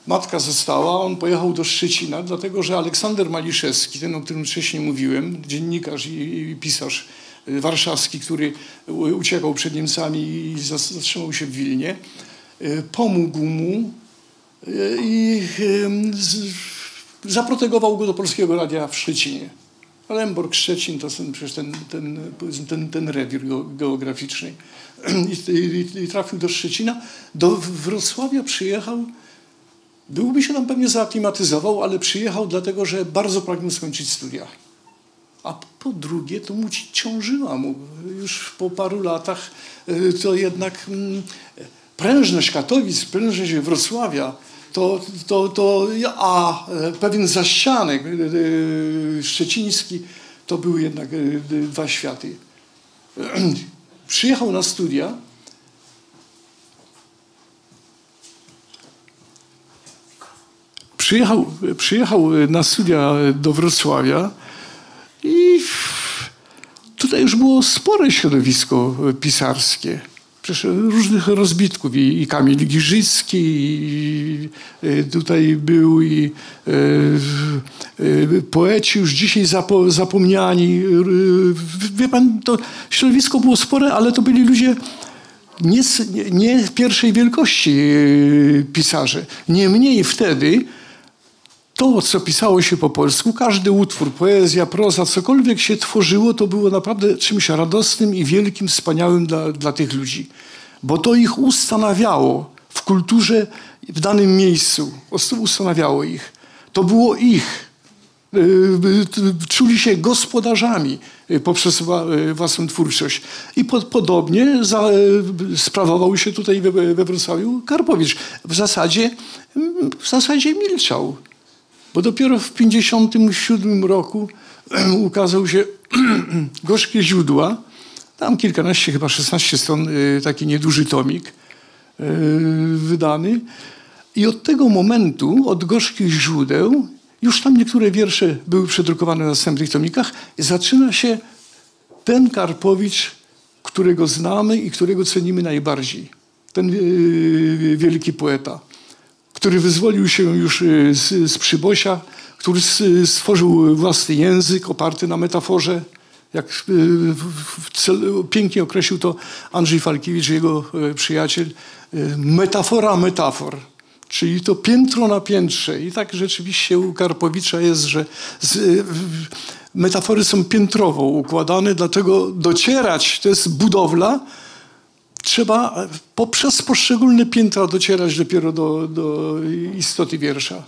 Matka została, on pojechał do Szczecina, dlatego że Aleksander Maliszewski, ten, o którym wcześniej mówiłem, dziennikarz i, i pisarz warszawski, który uciekał przed Niemcami i zatrzymał się w Wilnie, e, pomógł mu e, i zaprotegował go do Polskiego Radia w Szczecinie. Lemborg, Szczecin to ten, przecież ten, ten, ten, ten rewir geo- geograficzny. I, i, I trafił do Szczecina. Do Wrocławia przyjechał Byłby się tam pewnie zaaklimatyzował, ale przyjechał dlatego, że bardzo pragnął skończyć studia. A po drugie, to mu ci- ciążyła mu już po paru latach y, to jednak mm, prężność Katowic, prężność Wrocławia, to, to, to a e, pewien zaścianek y, y, szczeciński, to były jednak dwa światy. Przyjechał na studia, Przyjechał, przyjechał na studia do Wrocławia tutaj już było spore środowisko pisarskie. Przecież różnych rozbitków i, i Kamil Giżycki, i, i tutaj był i e, e, poeci już dzisiaj zapo, zapomniani. E, Wie pan, to środowisko było spore, ale to byli ludzie nie, nie, pierwszej wielkości e, pisarze. Niemniej wtedy to, co pisało się po polsku, każdy utwór, poezja, proza, cokolwiek się tworzyło, to było naprawdę czymś radosnym i wielkim, wspaniałym dla, dla tych ludzi. Bo to ich ustanawiało w kulturze w danym miejscu. Ust- Ustanawiało ich. To było ich. Y, y, Czuli się gospodarzami y, poprzez własną twórczość. I po, podobnie za, sprawował się tutaj we, we Wrocławiu Karpowicz. W zasadzie, mm, w zasadzie milczał. Bo dopiero w 1957 roku ukazał się Gorzkie źródła. Tam kilkanaście, chyba 16 stron, y, taki nieduży tomik y, wydany. I od tego momentu, od Gorzkich źródeł, już tam niektóre wiersze były przedrukowane na następnych tomikach, zaczyna się ten Karpowicz, którego znamy i którego cenimy najbardziej. Ten yy, wielki poeta który wyzwolił się już y, z, z przybosia, który stworzył własny język oparty na metaforze. Jak y, pięknie określił to Andrzej Falkiewicz, jego y, przyjaciel. y, Metafora metafor. Czyli to piętro na piętrze. I tak rzeczywiście u Karpowicza jest, że z, metafory są piętrowo układane, dlatego docierać to jest budowla, trzeba e, poprzez poszczególne piętra docierać dopiero do, do istoty wiersza.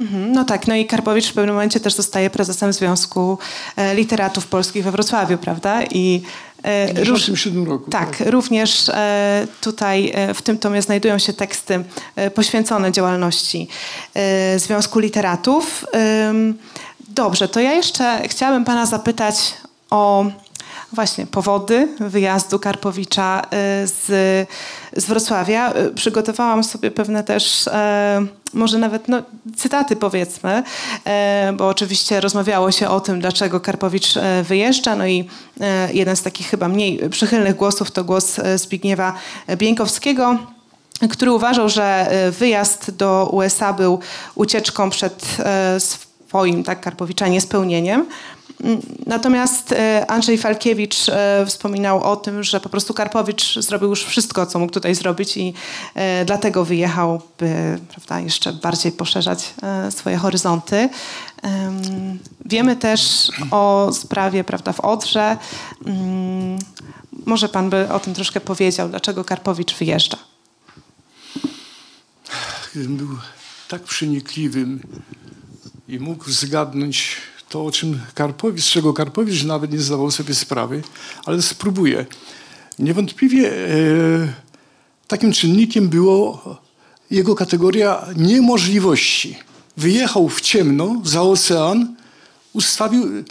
Mhm, No tak, no i Karpowicz w pewnym momencie też zostaje prezesem Związku e, Literatów Polskich we Wrocławiu, prawda? I e, W róż- 1957 roku. Tak, również e, tutaj w tym tomie znajdują się teksty poświęcone działalności Związku Literatów. Dobrze, to ja jeszcze chciałabym pana zapytać o właśnie powody wyjazdu Karpowicza e, z, z Wrocławia. E, Przygotowałam sobie pewne też e, może nawet no, cytaty powiedzmy, e, bo oczywiście rozmawiało się o tym, dlaczego Karpowicz e, wyjeżdża. No i jeden z takich chyba mniej przychylnych głosów to głos Zbigniewa Bieńkowskiego który uważał, że wyjazd do USA był ucieczką przed swoim, tak Karpowicza, niespełnieniem. Mm, Natomiast e, Andrzej Falkiewicz e, wspominał o tym, że po prostu Karpowicz zrobił już wszystko, co mógł tutaj zrobić i e, dlatego wyjechał, by prawda, jeszcze bardziej poszerzać swoje horyzonty. Em, Wiemy też o sprawie prawda, w Odrze. Mm, Może pan by o tym troszkę powiedział, dlaczego Karpowicz wyjeżdża? Gdybym był tak przenikliwym i mógł zgadnąć to, o czym Karpowicz, z czego Karpowicz nawet nie zdawał sobie sprawy, ale spróbuję. Niewątpliwie e, takim czynnikiem było jego kategoria niemożliwości. Wyjechał w ciemno za ocean, ustawił,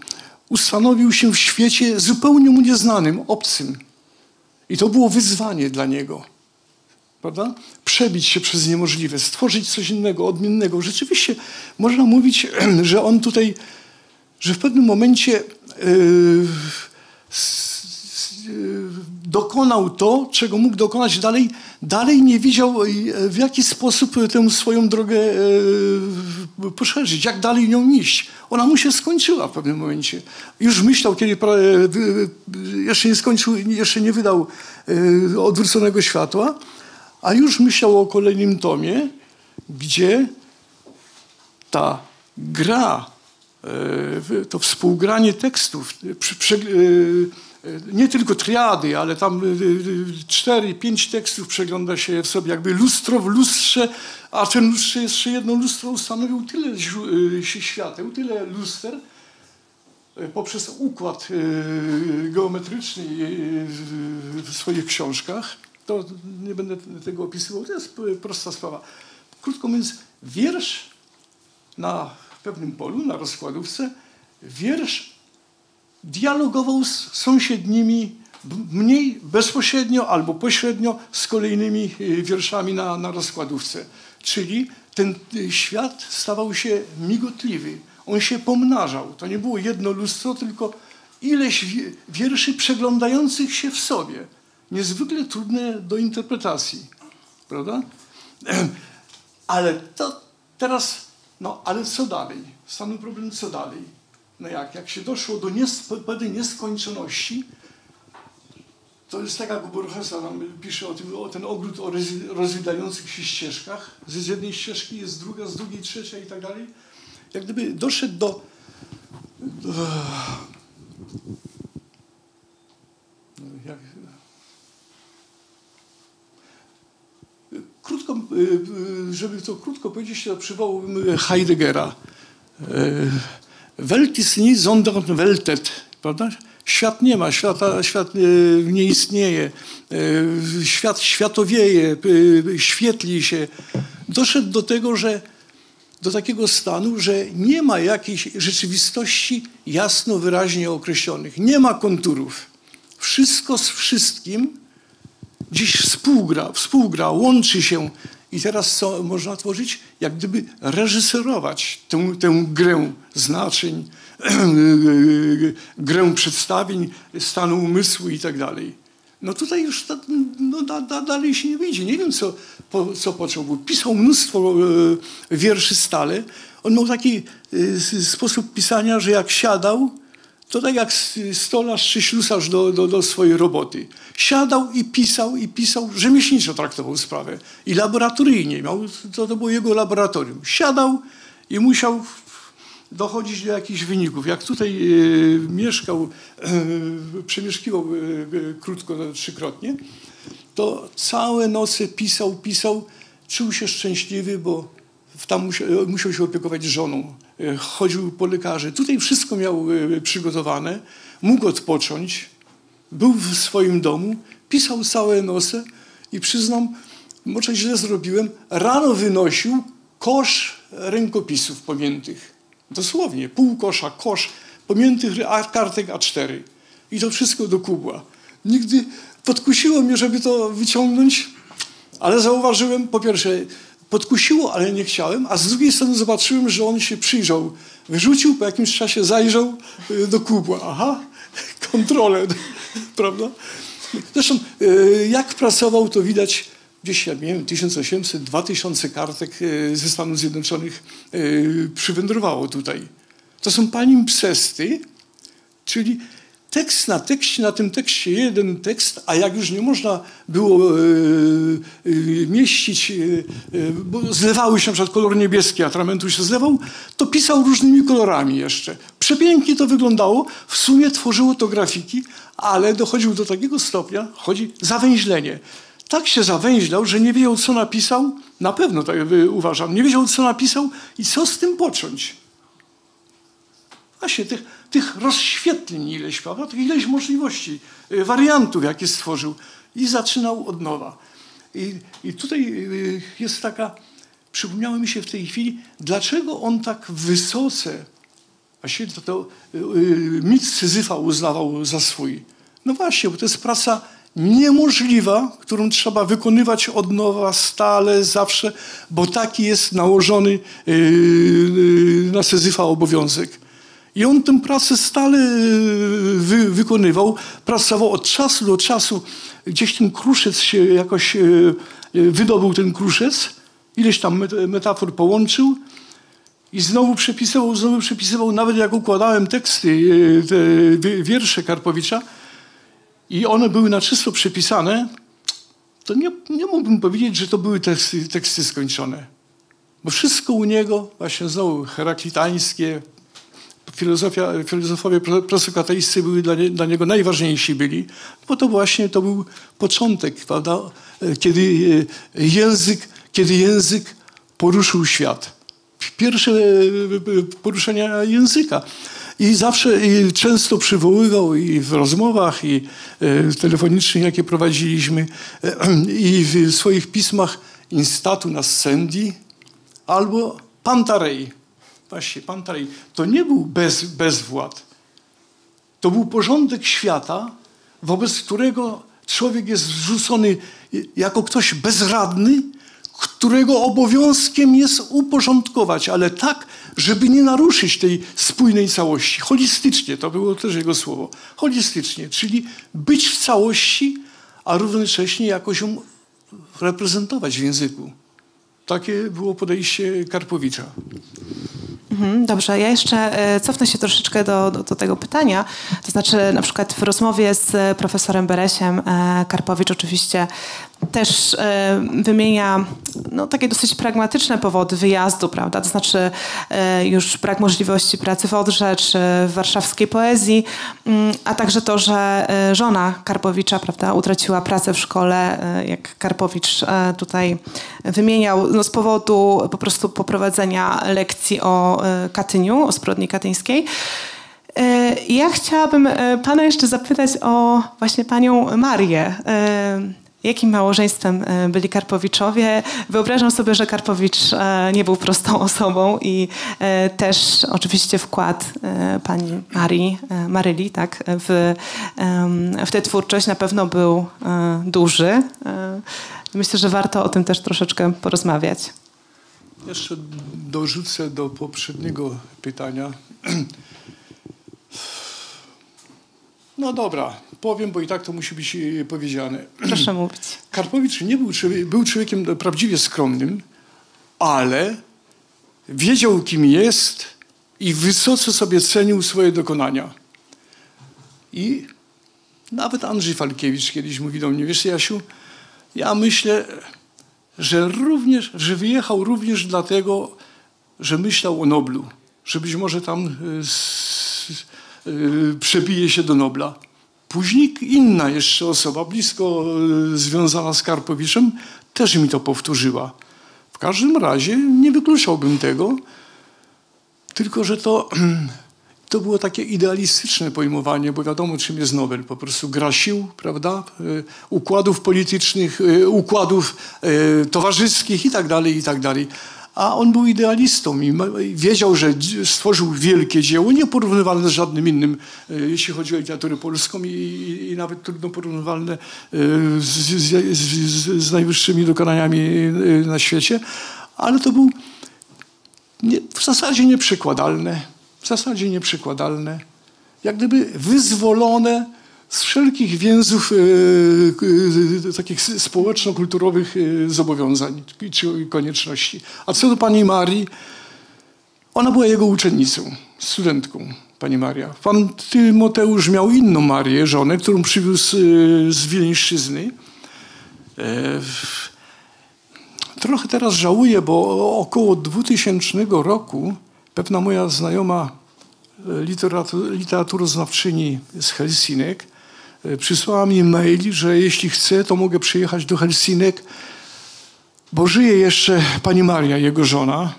ustanowił się w świecie zupełnie mu nieznanym, obcym. I to było wyzwanie dla niego prawda? Przebić się przez niemożliwe, stworzyć coś innego, odmiennego. Rzeczywiście można mówić, że on tutaj, że w pewnym momencie s- yy, dokonał to, czego mógł dokonać dalej, dalej nie wiedział, yy, w jaki sposób tę swoją drogę poszerzyć, jak dalej nią iść. Ona mu się skończyła w pewnym momencie. Już myślał, kiedy jeszcze nie skończył, jeszcze nie wydał odwróconego światła, a już myślał o kolejnym tomie gdzie ta gra, e, to współgranie tekstów, e, e, nie tylko triady, ale tam e, cztery, pięć tekstów przegląda się w sobie jakby lustro w lustrze, a ten lustrze jeszcze jedno lustro stanowił tyle świateł, tyle luster, poprzez układ geometryczny w- swoich książkach. To nie będę tego opisywał, to jest prosta sprawa. Krótko mówiąc, wiersz na pewnym polu, na rozkładówce, wiersz dialogował z sąsiednimi, mniej bezpośrednio albo pośrednio z kolejnymi y, wierszami na, na rozkładówce. Czyli ten y, świat stawał się migotliwy. On się pomnażał. To nie było jedno lustro, tylko ileś wi- wierszy przeglądających się w sobie. Niezwykle trudne do interpretacji. Prawda? Ale to teraz, no ale co dalej? Stanął problem, co dalej? No jak? Jak się doszło do pewnej nieskończoności, to jest tak jak Borgesa nam pisze o, tym, o ten ogród o roz- rozwidających się ścieżkach. Z z jednej ścieżki jest druga, z drugiej trzecia i tak dalej. Jak gdyby doszedł do... do no, jak, Krótko, y, y, żeby to krótko powiedzieć, to przywołałbym Heideggera. Y, Welt ist nie, sondern weltet. Prawda? Świat nie ma, świata, świat nie istnieje. Świat światowieje, świetli się. Doszedł do tego, że do takiego stanu, że nie ma jakiejś rzeczywistości jasno, wyraźnie określonych. Nie ma konturów. Wszystko z wszystkim dziś współgra, współgra, łączy się i teraz co można tworzyć? Jak gdyby reżyserować tę, tę grę znaczeń, grę przedstawień, stanu umysłu i tak dalej. No tutaj już ta, no, da, da, dalej się nie wyjdzie. Nie wiem, co, po, co począł. Pisał mnóstwo e, wierszy stale. On miał taki e, sposób pisania, że jak siadał, to tak jak stolarz czy ślusarz do, do, do swojej roboty. Siadał i pisał, i pisał, rzemieślniczo traktował sprawę. I laboratoryjnie miał, to, to było jego laboratorium. Siadał i musiał dochodzić do jakichś wyników. Jak tutaj e, mieszkał, e, przemieszkiwał e, krótko, trzykrotnie, to całe noce pisał, pisał, czuł się szczęśliwy, bo tam musiał, musiał się opiekować żoną, e, chodził po lekarzy. Tutaj wszystko miał e, przygotowane, mógł odpocząć, był w swoim domu, pisał całe noce i przyznam, może źle zrobiłem, rano wynosił kosz rękopisów pamiętych. Dosłownie, pół kosza, kosz pamiętych kartek A4. I to wszystko do kubła. Nigdy podkusiło mnie, żeby to wyciągnąć, ale zauważyłem, po pierwsze, podkusiło, ale nie chciałem, a z drugiej strony zobaczyłem, że on się przyjrzał. Wyrzucił, po jakimś czasie zajrzał y, do kubła. Aha, kontrolę, prawda? Zresztą, y, jak pracował, to widać gdzieś, ja nie wiem, 1800, 2000 kartek y, ze Stanów Zjednoczonych przywędrowało tutaj. To są palimpsesty, czyli tekst na tekście, na tym tekście jeden tekst, a jak już nie można było e, e, mieścić, e, bo zlewały się przykład kolor niebieski, atramentu się zlewał, to pisał różnymi kolorami jeszcze. Przepięknie to wyglądało, w sumie tworzyło to grafiki, ale dochodził do takiego stopnia, chodzi zawęźlenie. Tak się zawęźlał, że nie wiedział, co napisał, na pewno tak uważam, nie wiedział, co napisał i co z tym począć. Właśnie tych, tych rozświetleń ileś, prawda? Tych ileś możliwości, y, wariantów, jakie stworzył. I zaczynał od nowa. I, I tutaj y, jest taka, przypomniało mi się w tej chwili, dlaczego on tak wysoce, właściwie to, to y, mit Syzyfa uznawał za swój. No właśnie, bo to jest praca niemożliwa, którą trzeba wykonywać od nowa, stale, zawsze, bo taki jest nałożony na Syzyfa obowiązek. I on tę pracę stale y, wy, wykonywał, pracował od czasu do czasu. Gdzieś ten kruszec się jakoś y, y, wydobył, ten kruszec, ileś tam met- metafor połączył i znowu przepisywał, znowu przepisywał, nawet jak układałem teksty, te wi- wiersze Karpowicza i one były na czysto przepisane, to nie, nie mógłbym powiedzieć, że to były teksty, teksty skończone. Bo wszystko u niego, właśnie znowu heraklitańskie, filozofia, filozofowie prosokratejscy były dla, nie, dla, niego najważniejsi byli, bo to właśnie to był początek, prawda, kiedy język, kiedy język poruszył świat. Pierwsze poruszenia języka. I zawsze i często przywoływał i w rozmowach, i e, telefonicznych, jakie prowadziliśmy, e, i w swoich pismach instatu nascendi albo pantarei. Właśnie, pantarei. To nie był bez, bezwład. To był porządek świata, wobec którego człowiek jest wrzucony jako ktoś bezradny, którego obowiązkiem jest uporządkować, ale tak, żeby nie naruszyć tej spójnej całości. Holistycznie, to było też jego słowo. Holistycznie, czyli być w całości, a równocześnie jakoś ją reprezentować w języku. Takie było podejście Karpowicza. Mhm, dobrze, ja jeszcze e, cofnę się troszeczkę do, do, do, tego pytania. To znaczy, na przykład w rozmowie z profesorem Beresiem e, Karpowicz oczywiście też e, wymienia no, takie dosyć pragmatyczne powody wyjazdu, prawda? To znaczy już brak możliwości pracy w Odrze czy w warszawskiej poezji, mm, a także to, że żona Karpowicza, prawda, utraciła pracę w szkole, jak Karpowicz tutaj wymieniał, no, z powodu po prostu poprowadzenia lekcji o E, Katyniu, o zbrodni katyńskiej. E, ja chciałabym e, pana jeszcze zapytać o właśnie panią Marię. Jakim małżeństwem byli Karpowiczowie? Wyobrażam sobie, że Karpowicz nie był prostą osobą i też oczywiście wkład pani Marii, Maryli tak, w, w tę twórczość na pewno był duży. Myślę, że warto o tym też troszeczkę porozmawiać. Jeszcze dorzucę do poprzedniego pytania. No dobra, powiem, bo i tak to musi być e, powiedziane. Proszę mówić. Karpowicz nie był, był człowiekiem prawdziwie skromnym, ale wiedział, kim jest i wysoce sobie cenił swoje dokonania. I nawet Andrzej Falkiewicz kiedyś mówi do mnie, wiesz Jasiu, ja myślę, że również, że wyjechał również dlatego, że myślał o Noblu, że być może tam y, przebije się do Nobla. Później inna jeszcze osoba, blisko y, związana z Karpowiczem, też mi to powtórzyła. W każdym razie nie wykluczałbym tego, tylko że to to było takie idealistyczne pojmowanie, bo wiadomo, czym jest Nobel. Po prostu gra sił, prawda? Y, układów politycznych, y, układów towarzyskich i tak A on był idealistą i wiedział, że stworzył wielkie dzieło, nieporównywalne z żadnym innym, jeśli chodzi o literaturę polską i, i nawet trudno porównywalne z, z, z, z najwyższymi dokonaniami na świecie, ale to był nie, w zasadzie nieprzekładalne w zasadzie nieprzykładalne, jak gdyby wyzwolone z wszelkich więzów e, e, takich społeczno-kulturowych e, zobowiązań czy konieczności. A co do pani Marii, ona była jego uczennicą, studentką, pani Maria. Pan Tymoteusz miał inną Marię, żonę, którą przywiózł z Wileńszczyzny. Trochę teraz żałuję, bo około 2000 roku Pewna moja znajoma e, literatur, literaturoznawczyni z Helsinek e, przysłała mi mail, że jeśli chcę, to mogę przyjechać do Helsinek, bo żyje jeszcze pani Maria, jego żona,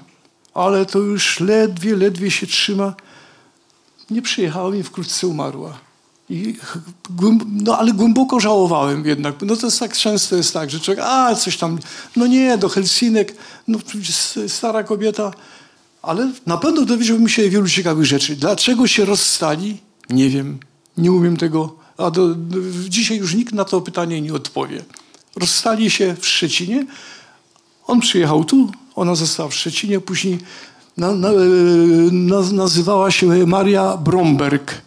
ale to już ledwie, ledwie się trzyma. Nie przyjechała i wkrótce umarła. I, no ale głęboko żałowałem jednak. No to jest tak często jest tak, że człowiek, a coś tam, no nie, do Helsinek, no stara kobieta, ale na pewno dowiedziałbym się wielu ciekawych rzeczy. Dlaczego się rozstali? Nie wiem. Nie umiem tego. A do, dzisiaj już nikt na to pytanie nie odpowie. Rozstali się w Szczecinie. On przyjechał tu, ona została w Szczecinie. Później na, na, na, nazywała się Maria Bromberg.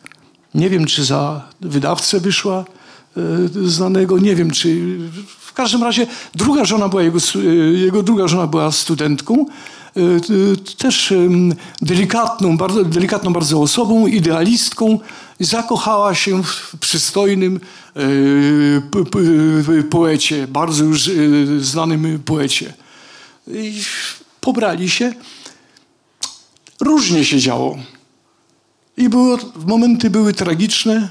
Nie wiem, czy za wydawcę wyszła e, znanego. Nie wiem, czy... W każdym razie druga żona była jego, jego druga żona była studentką. Y, też delikatną, bardzo, delikatną bardzo osobą, idealistką, zakochała się w przystojnym y, poecie, bardzo już y, znanym poecie. I pobrali się. Różnie się działo. I było, momenty były tragiczne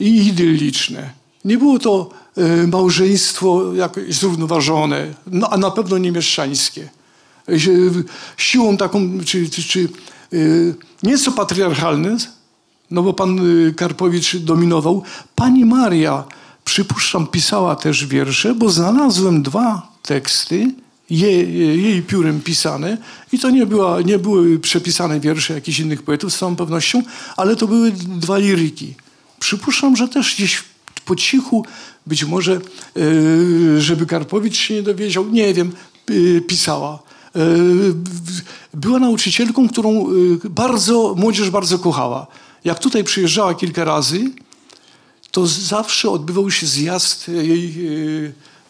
i idylliczne. Nie było to małżeństwo jakoś zrównoważone, no, a na pewno nie mieszczańskie. Siłą taką, czy, czy, czy e, nieco patriarchalne, no bo pan y, Karpowicz dominował. Pani Maria, przypuszczam, pisała też wiersze, bo znalazłem dwa teksty, jej, jej piórem pisane i to nie, była, nie były przepisane wiersze jakichś innych poetów z całą pewnością, ale to były dwa liryki. Przypuszczam, że też gdzieś po cichu, być może, y, żeby Karpowicz się nie dowiedział, nie wiem, y, pisała. Była nauczycielką, którą bardzo, młodzież bardzo kochała. Jak tutaj przyjeżdżała kilka razy, to zawsze odbywał się zjazd jej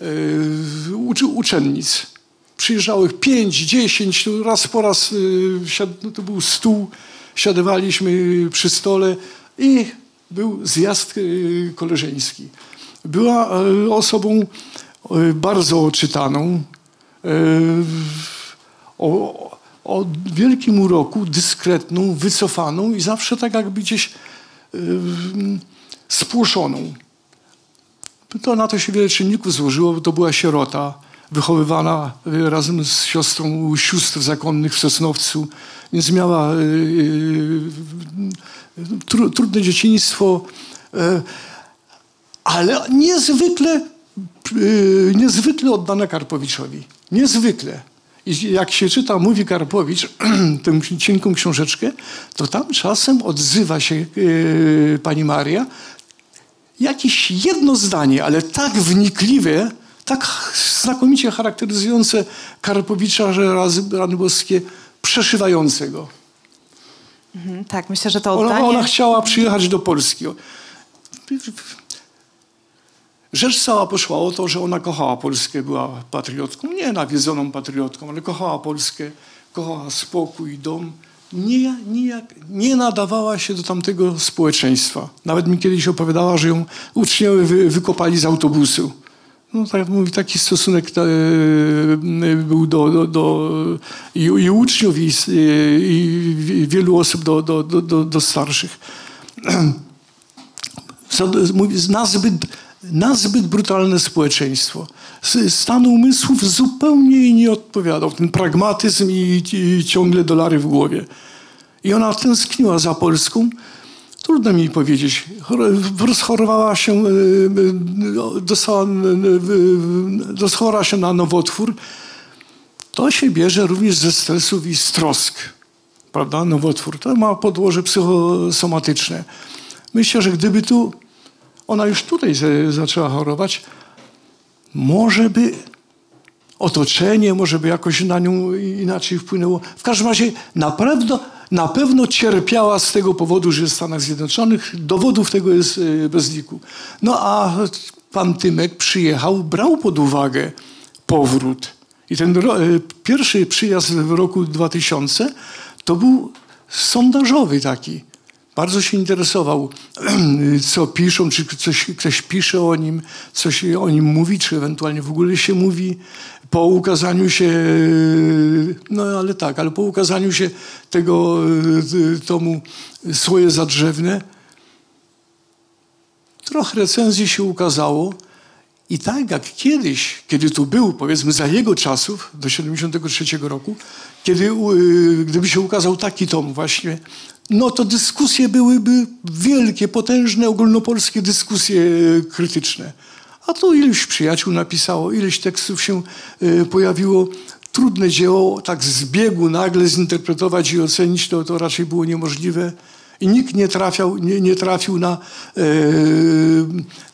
e, e, uczennic. Przyjeżdżało ich pięć, dziesięć, raz po raz e, no to był stół, siadywaliśmy przy stole i był zjazd e, koleżeński. Była e, osobą e, bardzo czytaną. E, o, o wielkim uroku, dyskretną, wycofaną i zawsze tak jakby gdzieś yy, spłoszoną. To na to się wiele czynników złożyło, bo to była sierota, wychowywana y, razem z siostrą sióstr zakonnych w Sosnowcu, więc miała yy, tru, trudne dzieciństwo, y, ale niezwykle, niezwykle oddana Karpowiczowi. Niezwykle. I jak się czyta, mówi Karpowicz, tę cienką książeczkę, to tam czasem odzywa się yy, pani Maria jakieś jedno zdanie, ale tak wnikliwe, tak znakomicie charakteryzujące Karpowicza, że razy rany boskie przeszywające go. Mhm, tak, myślę, że to Ona, oddanie... ona chciała przyjechać do Polski. Rzecz cała poszła o to, że ona kochała Polskę, była patriotką, nie nawiedzoną patriotką, ale kochała Polskę, kochała spokój, dom. Nie, nie, nie nadawała się do tamtego społeczeństwa. Nawet mi kiedyś opowiadała, że ją uczniowie wy, wykopali z autobusu. No tak mówi, taki stosunek e, był do, do, do i, i, uczniów, i, i, wielu osób do, do, do, do starszych. Mówi, nazbyt nazbyt brutalne społeczeństwo. Stan umysłów zupełnie jej nie odpowiadał. Ten pragmatyzm i, i, ciągle dolary w głowie. I ona tęskniła za Polską. Trudno mi powiedzieć. Rozchorowała się, e, e, dostała, doschora się na nowotwór. To się bierze również ze stresów i z trosk. Prawda? Nowotwór. To ma podłoże psychosomatyczne. Myślę, że gdyby tu ona już tutaj zaczęła chorować, może by otoczenie, może by jakoś na nią inaczej wpłynęło. W każdym razie na pewno, na pewno cierpiała z tego powodu, że jest w Stanach Zjednoczonych. Dowodów tego jest e, bez liku. No a pan Tymek przyjechał, brał pod uwagę powrót. I ten e, pierwszy przyjazd w roku 2000 to był sondażowy taki. Bardzo się interesował, co piszą, czy coś, ktoś pisze o nim, coś o nim mówi, czy ewentualnie w ogóle się mówi. Po ukazaniu się, no ale tak, ale po ukazaniu się tego e, tomu Swoje Zadrzewne, trochę recenzji się ukazało. I tak jak kiedyś, kiedy tu był, powiedzmy za jego czasów, do 73 roku, kiedy, gdyby się ukazał taki tom właśnie no to dyskusje byłyby wielkie, potężne, ogólnopolskie dyskusje e, krytyczne. A tu ileś przyjaciół napisało, ileś tekstów się e, pojawiło. Trudne dzieło, tak z biegu nagle zinterpretować i ocenić, to, to raczej było niemożliwe. I nikt nie, trafiał, nie, nie trafił na, e,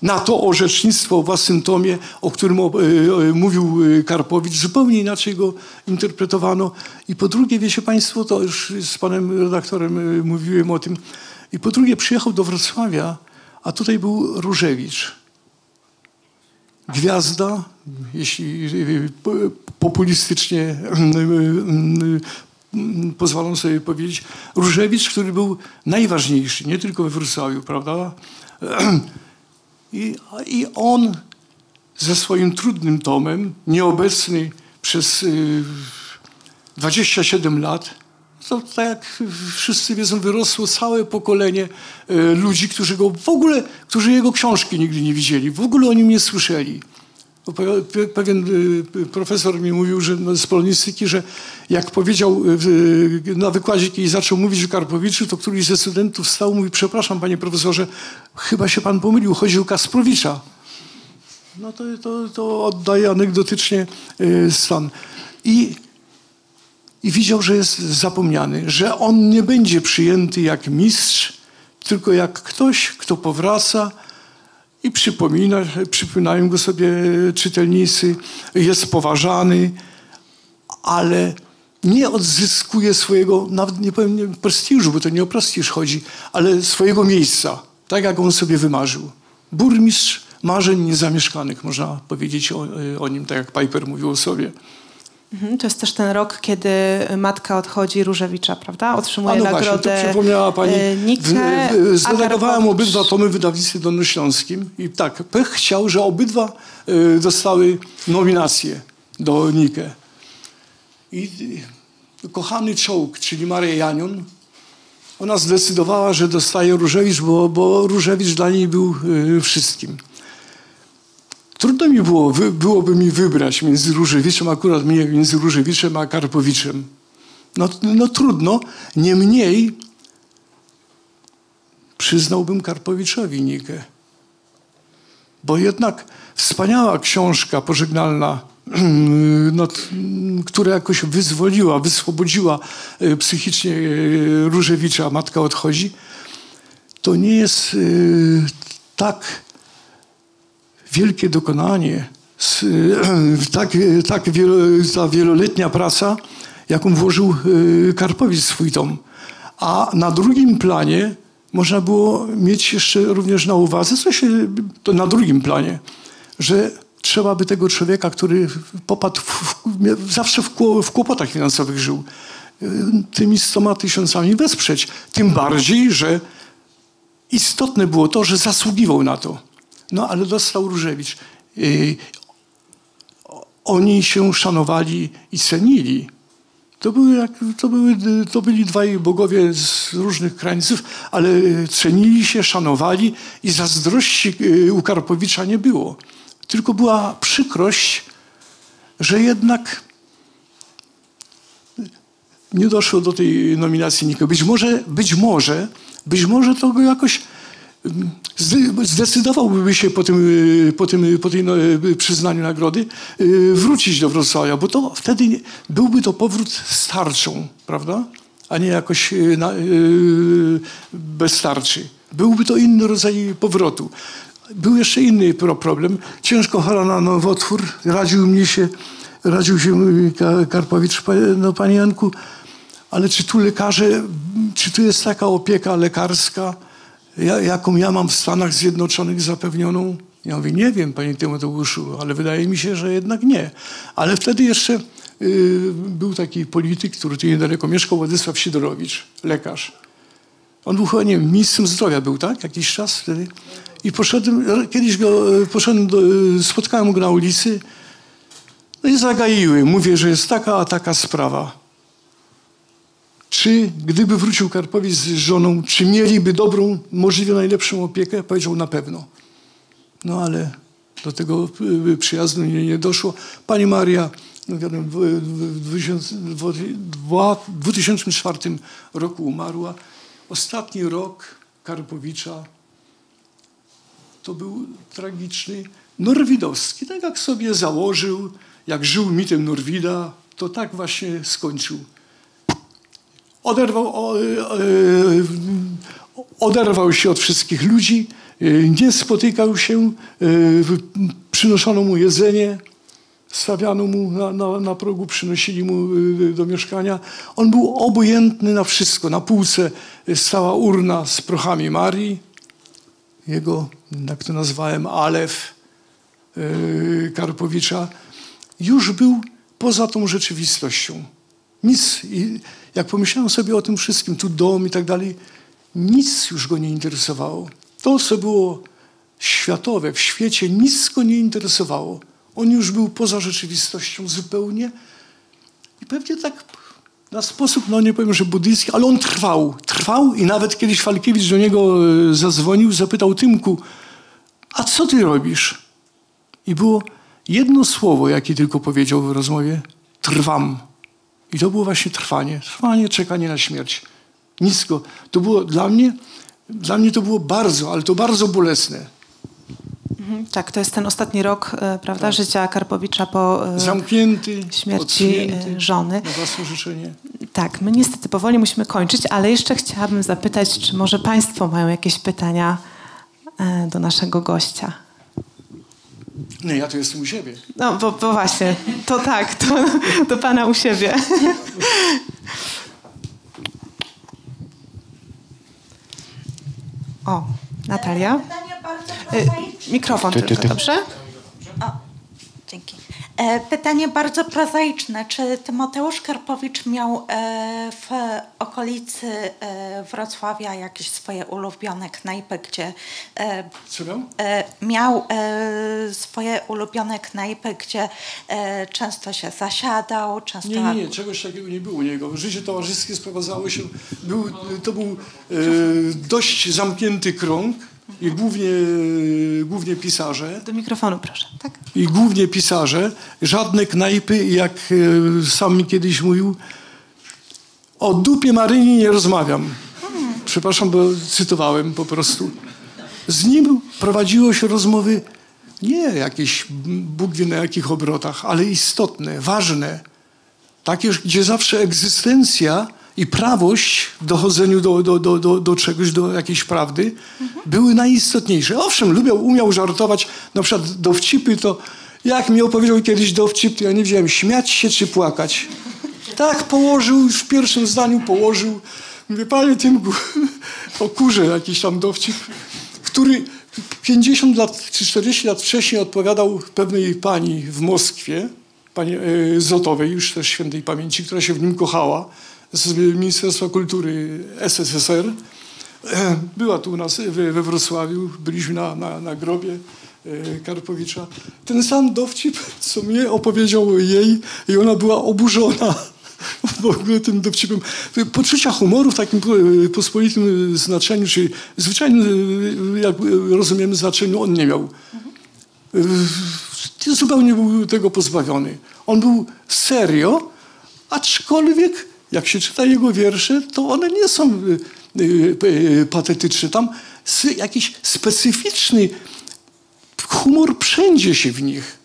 na to orzecznictwo w własnym tomie, o którym o, e, mówił Karpowicz. Zupełnie inaczej go interpretowano. I po drugie, wiecie Państwo, to już z panem redaktorem e, mówiłem o tym. I po drugie, przyjechał do Wrocławia, a tutaj był Różewicz. Gwiazda, jeśli e, populistycznie pozwalam sobie powiedzieć, Różewicz, który był najważniejszy, nie tylko we Wrocławiu, prawda? I, I on ze swoim trudnym tomem, nieobecny przez y, 27 lat, to tak jak wszyscy wiedzą, wyrosło całe pokolenie e, ludzi, którzy go w ogóle, którzy jego książki nigdy nie widzieli, w ogóle o nim nie słyszeli. Pewien y, profesor mi mówił że no, z polonistyki, że jak powiedział y, y, na wykładzie, kiedy zaczął mówić o Karpowiczu, to któryś ze studentów wstał i mówi, przepraszam panie profesorze, chyba się pan pomylił, chodzi o Kasprowicza. No to, to, to oddaje anegdotycznie stan. I, I widział, że jest zapomniany, że on nie będzie przyjęty jak mistrz, tylko jak ktoś, kto powraca i przypomina, przypominają go sobie czytelnicy, jest poważany, ale nie odzyskuje swojego, nawet nie powiem prestiżu, bo to nie o prestiż chodzi, ale swojego miejsca, tak jak on sobie wymarzył. Burmistrz marzeń niezamieszkanych, można powiedzieć o, o nim, tak jak Piper mówił o sobie. Mhm, To jest też ten rok, kiedy matka odchodzi Różewicza, prawda? Otrzymuje A no właśnie, to nagrodę przypomniała Pani. e, Nikę, Zredagowałem Akarpowicz- obydwa tomy wydawnictwie dolnośląskim i tak, pech chciał, że obydwa e, dostały nominacje do Nikę. I e, kochany czołg, czyli Maria Janion, ona zdecydowała, że dostaje Różewicz, bo, bo Różewicz dla niej był e, wszystkim. Trudno mi było, wy, byłoby mi wybrać między Różewiczem, akurat mnie między Różewiczem a Karpowiczem. No, no trudno, niemniej przyznałbym Karpowiczowi Nikę. Bo jednak wspaniała książka pożegnalna, no, która jakoś wyzwoliła, wyswobodziła e, psychicznie e, Różewicza, Matka odchodzi, to nie jest e, tak wielkie dokonanie, tak, tak wielo, ta wieloletnia praca, jaką włożył y, Karpowicz w swój tom. A na drugim planie można było mieć jeszcze również na uwadze, co się, to na drugim planie, że trzeba by tego człowieka, który popadł w, w, zawsze w, w kłopotach finansowych żył, y, tymi stoma tysiącami wesprzeć. Tym bardziej, że istotne było to, że zasługiwał na to. No ale dostał Różewicz. O- Oni się szanowali i cenili. To, były to, były, to byli dwaj bogowie z różnych krańców, ale cenili się, szanowali i zazdrości yy, u Karpowicza nie było. Tylko była przykrość, że jednak nie doszło do tej nominacji nikogo. Być może, być może, być może to go jakoś zdecydowałby się po tym, y, po tym po tej no, y, przyznaniu nagrody y, wrócić do Wrocławia, bo to wtedy byłby to powrót starczą, prawda? A nie jakoś na, bez tarczy. Byłby to inny rodzaj powrotu. Był jeszcze inny pro- problem. Ciężko chora na nowotwór. Radził mnie się, radził się Ka- Karpowicz, "Pa- no panie Janku, ale czy tu lekarze, czy tu jest taka opieka lekarska, ja, jaką ja mam w Stanach Zjednoczonych zapewnioną? Ja mówię, nie wiem, panie Tymoteuszu, ale wydaje mi się, że jednak nie. Ale wtedy jeszcze y, był taki polityk, który tu niedaleko mieszkał, Władysław Sidorowicz, lekarz. On był chyba, nie wiem, ministrem zdrowia był, tak? Jakiś czas wtedy. I poszedłem, kiedyś go, e, poszedłem do, e, spotkałem go na ulicy, no i zagaiły. Mówię, że jest taka, a taka sprawa. Czy gdyby wrócił Karpowicz z żoną, czy mieliby dobrą, możliwie najlepszą opiekę? Powiedział na pewno. No ale do tego y, przyjazdu nie, nie doszło. Pani Maria no wiadomo, w, w, w 2000 w dwa- 2004 roku umarła. Ostatni rok Karpowicza to był tragiczny Norwidowski. Tak jak sobie założył, jak żył mitem Norwida, to tak właśnie skończył. Oderwał, e, e, oderwał się od wszystkich ludzi, e, nie spotykał się, przynoszono mu jedzenie, stawiano mu na, na, na progu, przynosili mu do mieszkania. On był obojętny na wszystko. Na półce stała urna z prochami Marii, jego, jak to nazwałem, Alef Karpowicza, już był poza tą rzeczywistością. Nic, i jak pomyślałem sobie o tym wszystkim, tu dom i tak dalej, nic już go nie interesowało. To, co było światowe, w świecie, nic go nie interesowało. On już był poza rzeczywistością zupełnie i pewnie tak na sposób, no nie powiem, że buddyjski, ale on trwał. Trwał i nawet kiedyś Falkiewicz do niego e, zadzwonił, zapytał Tymku, a co ty robisz? I było jedno słowo, jakie tylko powiedział w rozmowie, trwam. I to było właśnie trwanie. Trwanie, czekanie na śmierć. Nic go. To było dla mnie, dla mnie to było bardzo, ale to bardzo bolesne. Tak, to jest ten ostatni rok, e, prawda, życia Karpowicza po e, Zamknięty, śmierci e, żony. Na własne życzenie. Tak, my niestety powoli musimy kończyć, ale jeszcze chciałabym zapytać, czy może Państwo mają jakieś pytania do naszego gościa? Nie, ja tu jestem u siebie. No, bo, bo właśnie, to tak, to do Pana u siebie. O, Natalia. Prozaiczne. Mikrofon Ty, ty, tylko, ty. dobrze? O, dzięki. E, Pytanie bardzo prozaiczne. Czy Tymoteusz Karpowicz miał e, w okolicy e, Wrocławia jakieś swoje ulubione knajpy, gdzie Co miał? miał swoje ulubione knajpy, gdzie często się zasiadał, często... Nie, nie, nie, czegoś takiego nie było u niego. Życie towarzyskie sprowadzało się, był, to był dość zamknięty krąg i głównie, głównie pisarze. Do mikrofonu proszę, tak? I głównie pisarze, żadne knajpy, jak e, sam mi kiedyś mówił, o dupie Maryni nie rozmawiam. Przepraszam, bo cytowałem po prostu. Z nim prowadziło się rozmowy nie jakieś Bóg wie na jakich obrotach, ale istotne, ważne. Takie, gdzie zawsze egzystencja i prawość w dochodzeniu do, do, do, do, do czegoś, do jakiejś prawdy były najistotniejsze. Owszem, lubiał, umiał żartować, na przykład dowcipy to, jak mi opowiedział kiedyś dowcip, to ja nie wiedziałem, śmiać się czy płakać. Tak położył, w pierwszym zdaniu położył. Mówię, panie Tymku, o kurze jakiś tam dowcip, który 50 lat czy 40 lat wcześniej odpowiadał pewnej pani w Moskwie, pani e, Zotowej, już też świętej pamięci, która się w nim kochała, z Ministerstwa Kultury SSSR. E, Była tu u nas we, Wrocławiu, byliśmy na, na, na grobie e, Karpowicza. Ten sam dowcip, co mnie opowiedział jej i ona była oburzona w ogóle tym dowcipem. Poczucia humoru w takim po- pospolitym znaczeniu, czy zwyczajnym, jak rozumiemy, znaczeniu on nie miał. Zupełnie był tego pozbawiony. On był serio, aczkolwiek jak się czyta jego wiersze, to one nie są y, y, y, patetyczne. Tam jakiś specyficzny humor wszędzie się w nich.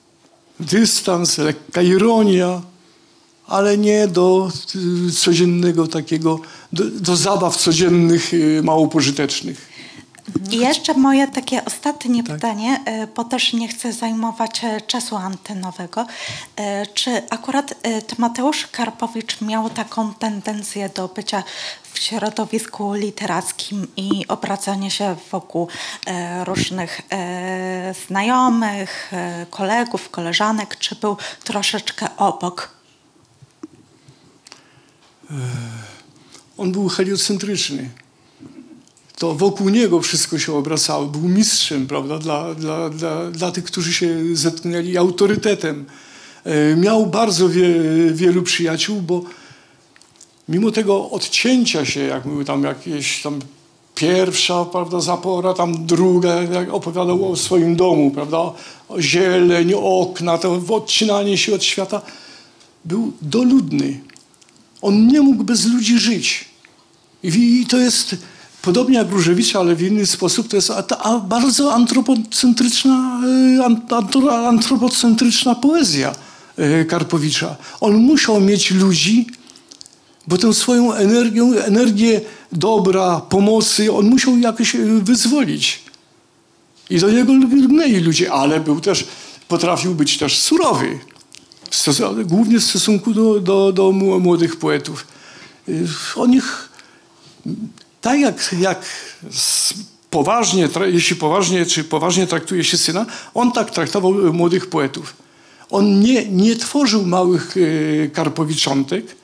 Dystans, lekka ironia, ale nie do codziennego takiego, do, do zabaw codziennych, mało pożytecznych. I jeszcze moje takie ostatnie pytanie, e, bo też nie chcę zajmować e, czasu antenowego. E, Czy akurat Tymoteusz Karpowicz miał taką tendencję do bycia w środowisku literackim i obracania się wokół różnych znajomych, kolegów, koleżanek, czy był troszeczkę obok? On był heliocentryczny. To wokół niego wszystko się obracało. Był mistrzem, prawda, dla, dla, dla, dla tych, którzy się zetknęli, autorytetem. E, Miał bardzo wie, wielu przyjaciół, bo mimo tego odcięcia się, jak były tam jakieś tam pierwsza, prawda, zapora, tam druga, jak opowiadał o swoim domu, prawda, o zieleń, okna, to odcinanie się od świata, był doludny. On nie mógł bez ludzi żyć. I, to jest, podobnie jak Różewicz, ale w inny sposób, to jest bardzo antropocentryczna, an- antro, antropocentryczna poezja e, Karpowicza. On musiał mieć ludzi, bo tę swoją energię, energię dobra, pomocy, on musiał jakoś e, wyzwolić. I do niego lgnęli ludzie, ale był też, potrafił być też surowy. Głównie w stosunku do, do, do mł- młodych poetów. Y, O nich, tak jak, jak poważnie, jeśli poważnie, czy poważnie traktuje się syna, on tak traktował y, młodych poetów. On nie, nie tworzył małych y, karpowiczątek,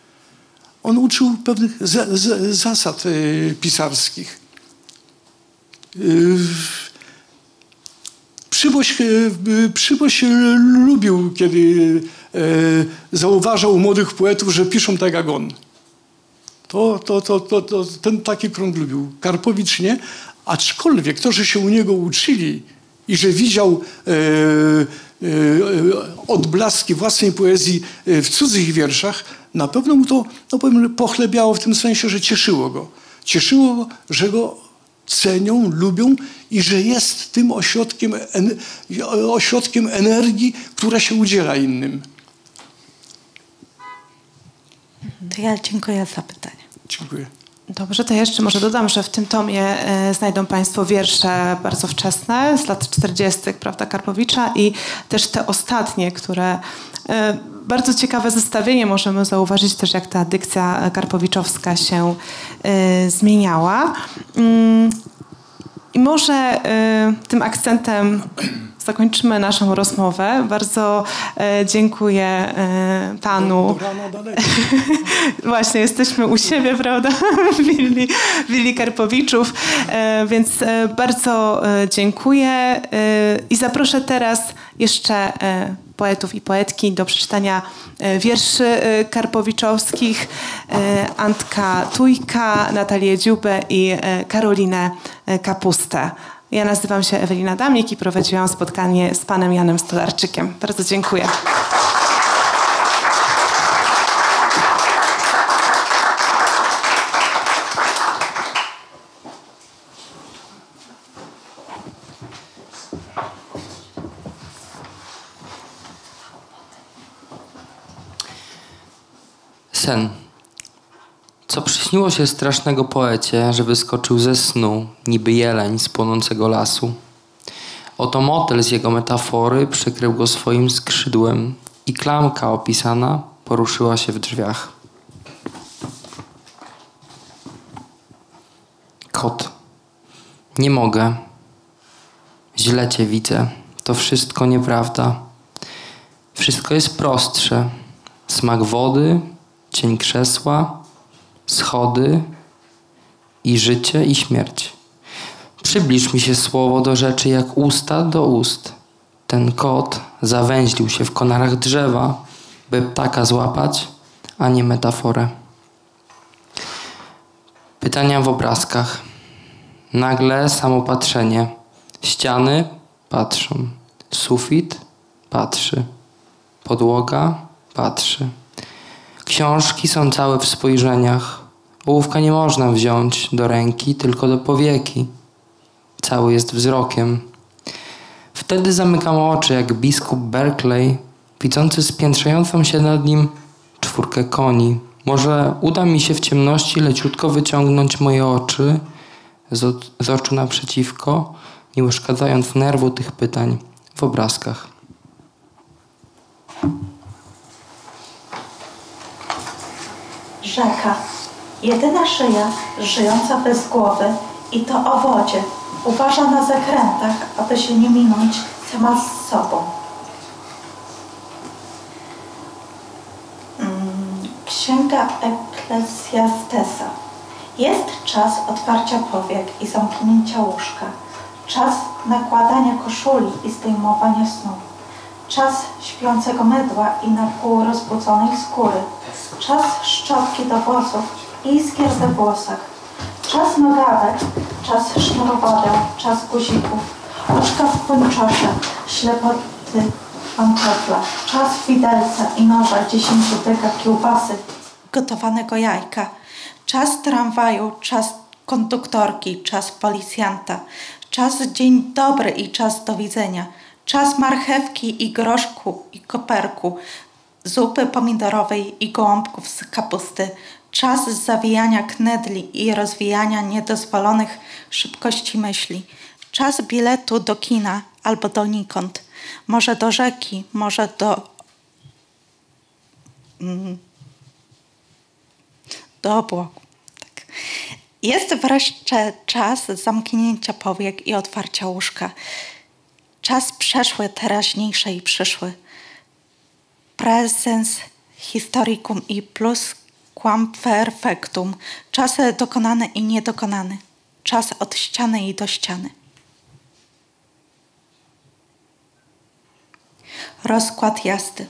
on uczył pewnych za, za, zasad y, pisarskich. Przyboś, Przyboś lubił, kiedy zauważał u młodych poetów, że piszą tak jak on. To, to, to, to, to ten taki krąg lubił. Karpowicz nie, aczkolwiek to, że się u niego uczyli i że widział e, e, odblaski własnej poezji e, w cudzych wierszach, na pewno mu to no powiem, pochlebiało w tym sensie, że cieszyło go. Cieszyło go, że go cenią, lubią i że jest tym ośrodkiem, en, ośrodkiem energii, która się udziela innym. To ja dziękuję za pytanie. Dziękuję. Dobrze, to jeszcze może dodam, że w tym tomie e, znajdą Państwo wiersze bardzo wczesne, z lat 40., prawda, Karpowicza i też te ostatnie, które e, bardzo ciekawe zestawienie możemy zauważyć też, jak ta dykcja karpowiczowska się e, zmieniała. Mm, I może tym akcentem zakończymy naszą rozmowę. Bardzo e, dziękuję e, panu. Właśnie, jesteśmy u siebie, prawda? Willi, Willi Karpowiczów. E, więc bardzo dziękuję i zaproszę teraz jeszcze poetów i poetki do przeczytania wierszy karpowiczowskich. Antka Tujka, Natalię Dziubę i Karolinę Kapustę. Ja nazywam się Ewelina Damnik i prowadziłam spotkanie z panem Janem Stolarczykiem. Bardzo dziękuję. Sen. Co przyśniło się strasznego poecie, że wyskoczył ze snu, niby jeleń z płonącego lasu. Oto motel z jego metafory przykrył go swoim skrzydłem i klamka opisana poruszyła się w drzwiach. Kot. Nie mogę. Źle cię widzę. To wszystko nieprawda. Wszystko jest prostsze. Smak wody, cień krzesła, schody i życie i śmierć. Przybliż mi się słowo do rzeczy jak usta do ust. Ten kot zawęźlił się w konarach drzewa, by ptaka złapać, a nie metaforę. Pytania w obrazkach. Nagle samopatrzenie. Ściany patrzą. Sufit patrzy. Podłoga patrzy. Książki są całe w spojrzeniach. Ołówka nie można wziąć do ręki, tylko do powieki. Cały jest wzrokiem. Wtedy zamykam oczy, jak biskup Berkeley, widzący spiętrzającą się nad nim czwórkę koni. Może uda mi się w ciemności leciutko wyciągnąć moje oczy z, oczu naprzeciwko, nie uszkadzając nerwu tych pytań w obrazkach. Rzeka. Jedyna szyja żyjąca bez głowy i to o wodzie. Uważa na zakrętach, aby się nie minąć sama z sobą. Mm, Księga Eklezjastesa. Jest czas otwarcia powiek i zamknięcia łóżka. Czas nakładania koszuli i zdejmowania snu. Czas śpiącego mydła i na pół rozbudzonej skóry. Czas szczotki do włosów i iskier we włosach. Czas nogawek, czas sznurowadeł, czas guzików. Oczka w pończosze, ślepoty w pantoflach. Czas widelca i noża, dziesięciu deka kiełbasy, gotowanego jajka. Czas tramwaju, czas konduktorki, czas policjanta. Czas dzień dobry i czas do widzenia. Czas marchewki i groszku i koperku, zupy pomidorowej i gołąbków z kapusty. Czas zawijania knedli i rozwijania niedozwolonych szybkości myśli. Czas biletu do kina albo donikąd. Może do rzeki, może do... Mm, do obłoku. Tak. Jest wreszcie czas zamknięcia powiek i otwarcia łóżka. Czas przeszły, teraźniejszy i przyszły. Presens historicum i plus quam perfectum. Czas dokonany i niedokonany. Czas od ściany i do ściany. Rozkład jazdy.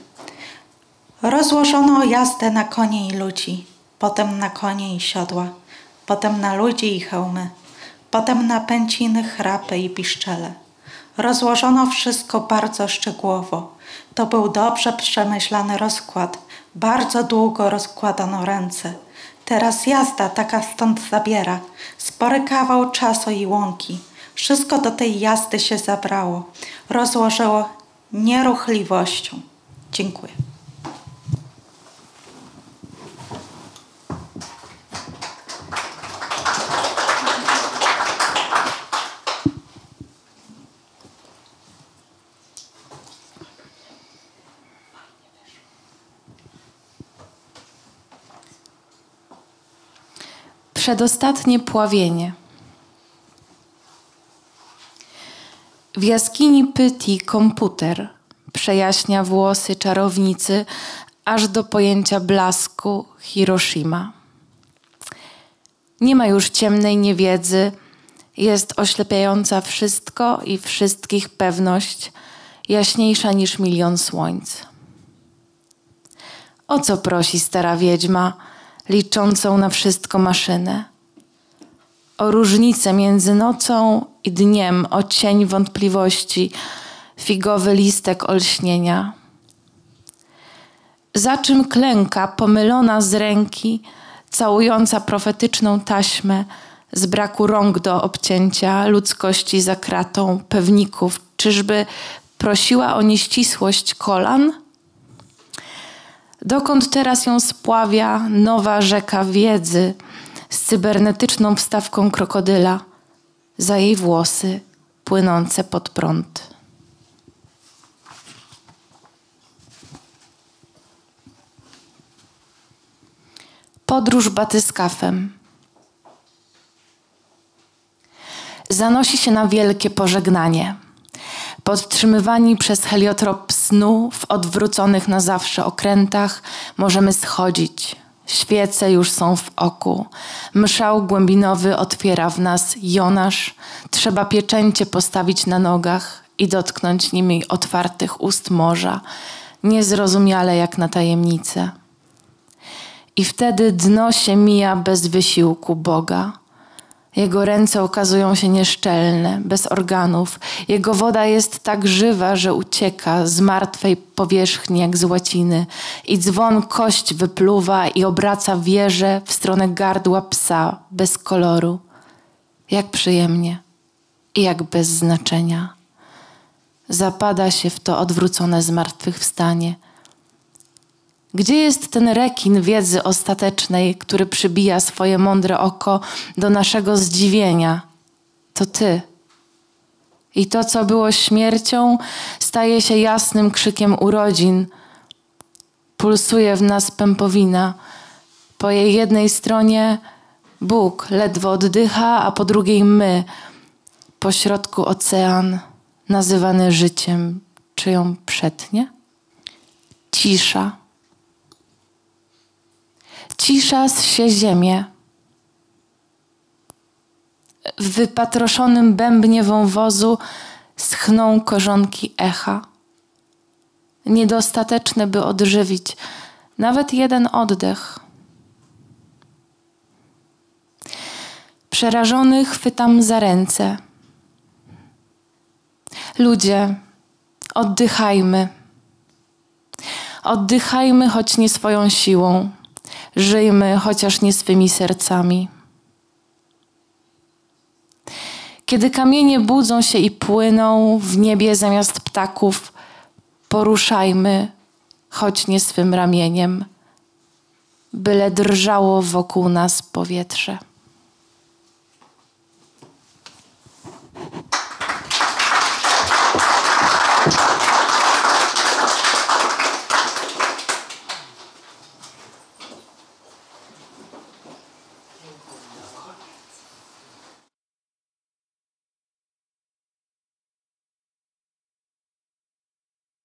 Rozłożono jazdę na konie i ludzi. potem na konie i siodła, potem na ludzi i hełmy, potem na pęciny, chrapy i piszczele. Rozłożono wszystko bardzo szczegółowo. To był dobrze przemyślany rozkład. Bardzo długo rozkładano ręce. Teraz jazda taka stąd zabiera. Spory kawał czasu i łąki. Wszystko do tej jazdy się zabrało. Rozłożyło nieruchliwością. Dziękuję. Przedostatnie pławienie. W jaskini Pyti komputer przejaśnia włosy czarownicy aż do pojęcia blasku Hiroshima. Nie ma już ciemnej niewiedzy, jest oślepiająca wszystko i wszystkich pewność, jaśniejsza niż milion słońc. O co prosi stara wiedźma, liczącą na wszystko maszynę? O różnicę między nocą i dniem, o cień wątpliwości, figowy listek olśnienia. Za czym klęka, pomylona z ręki, całująca profetyczną taśmę, z braku rąk do obcięcia, ludzkości za kratą, pewników, czyżby prosiła o nieścisłość kolan? Dokąd teraz ją spławia nowa rzeka wiedzy z cybernetyczną wstawką krokodyla, za jej włosy płynące pod prąd? Podróż batyskafem. Zanosi się na wielkie pożegnanie. Podtrzymywani przez heliotrop snu w odwróconych na zawsze okrętach możemy schodzić. Świece już są w oku. Mszał głębinowy otwiera w nas Jonasz. Trzeba pieczęcie postawić na nogach i dotknąć nimi otwartych ust morza, niezrozumiale jak na tajemnicę. I wtedy dno się mija bez wysiłku Boga. Jego ręce okazują się nieszczelne, bez organów. Jego woda jest tak żywa, że ucieka z martwej powierzchni jak z łaciny. I dzwon kość wypluwa i obraca wieżę w stronę gardła psa bez koloru. Jak przyjemnie i jak bez znaczenia. Zapada się w to odwrócone zmartwychwstanie. Gdzie jest ten rekin wiedzy ostatecznej, który przybija swoje mądre oko do naszego zdziwienia? To ty. I to, co było śmiercią, staje się jasnym krzykiem urodzin. Pulsuje w nas pępowina. Po jej jednej stronie Bóg ledwo oddycha, a po drugiej my. Po środku ocean, nazywany życiem. Czy ją przetnie? Cisza. Cisza się ziemię. W wypatroszonym bębnie wąwozu schną korzonki echa. Niedostateczne, by odżywić nawet jeden oddech. Przerażony chwytam za ręce. Ludzie, oddychajmy. Oddychajmy, choć nie swoją siłą żyjmy chociaż nie swymi sercami. Kiedy kamienie budzą się i płyną w niebie zamiast ptaków, poruszajmy, choć nie swym ramieniem, byle drżało wokół nas powietrze.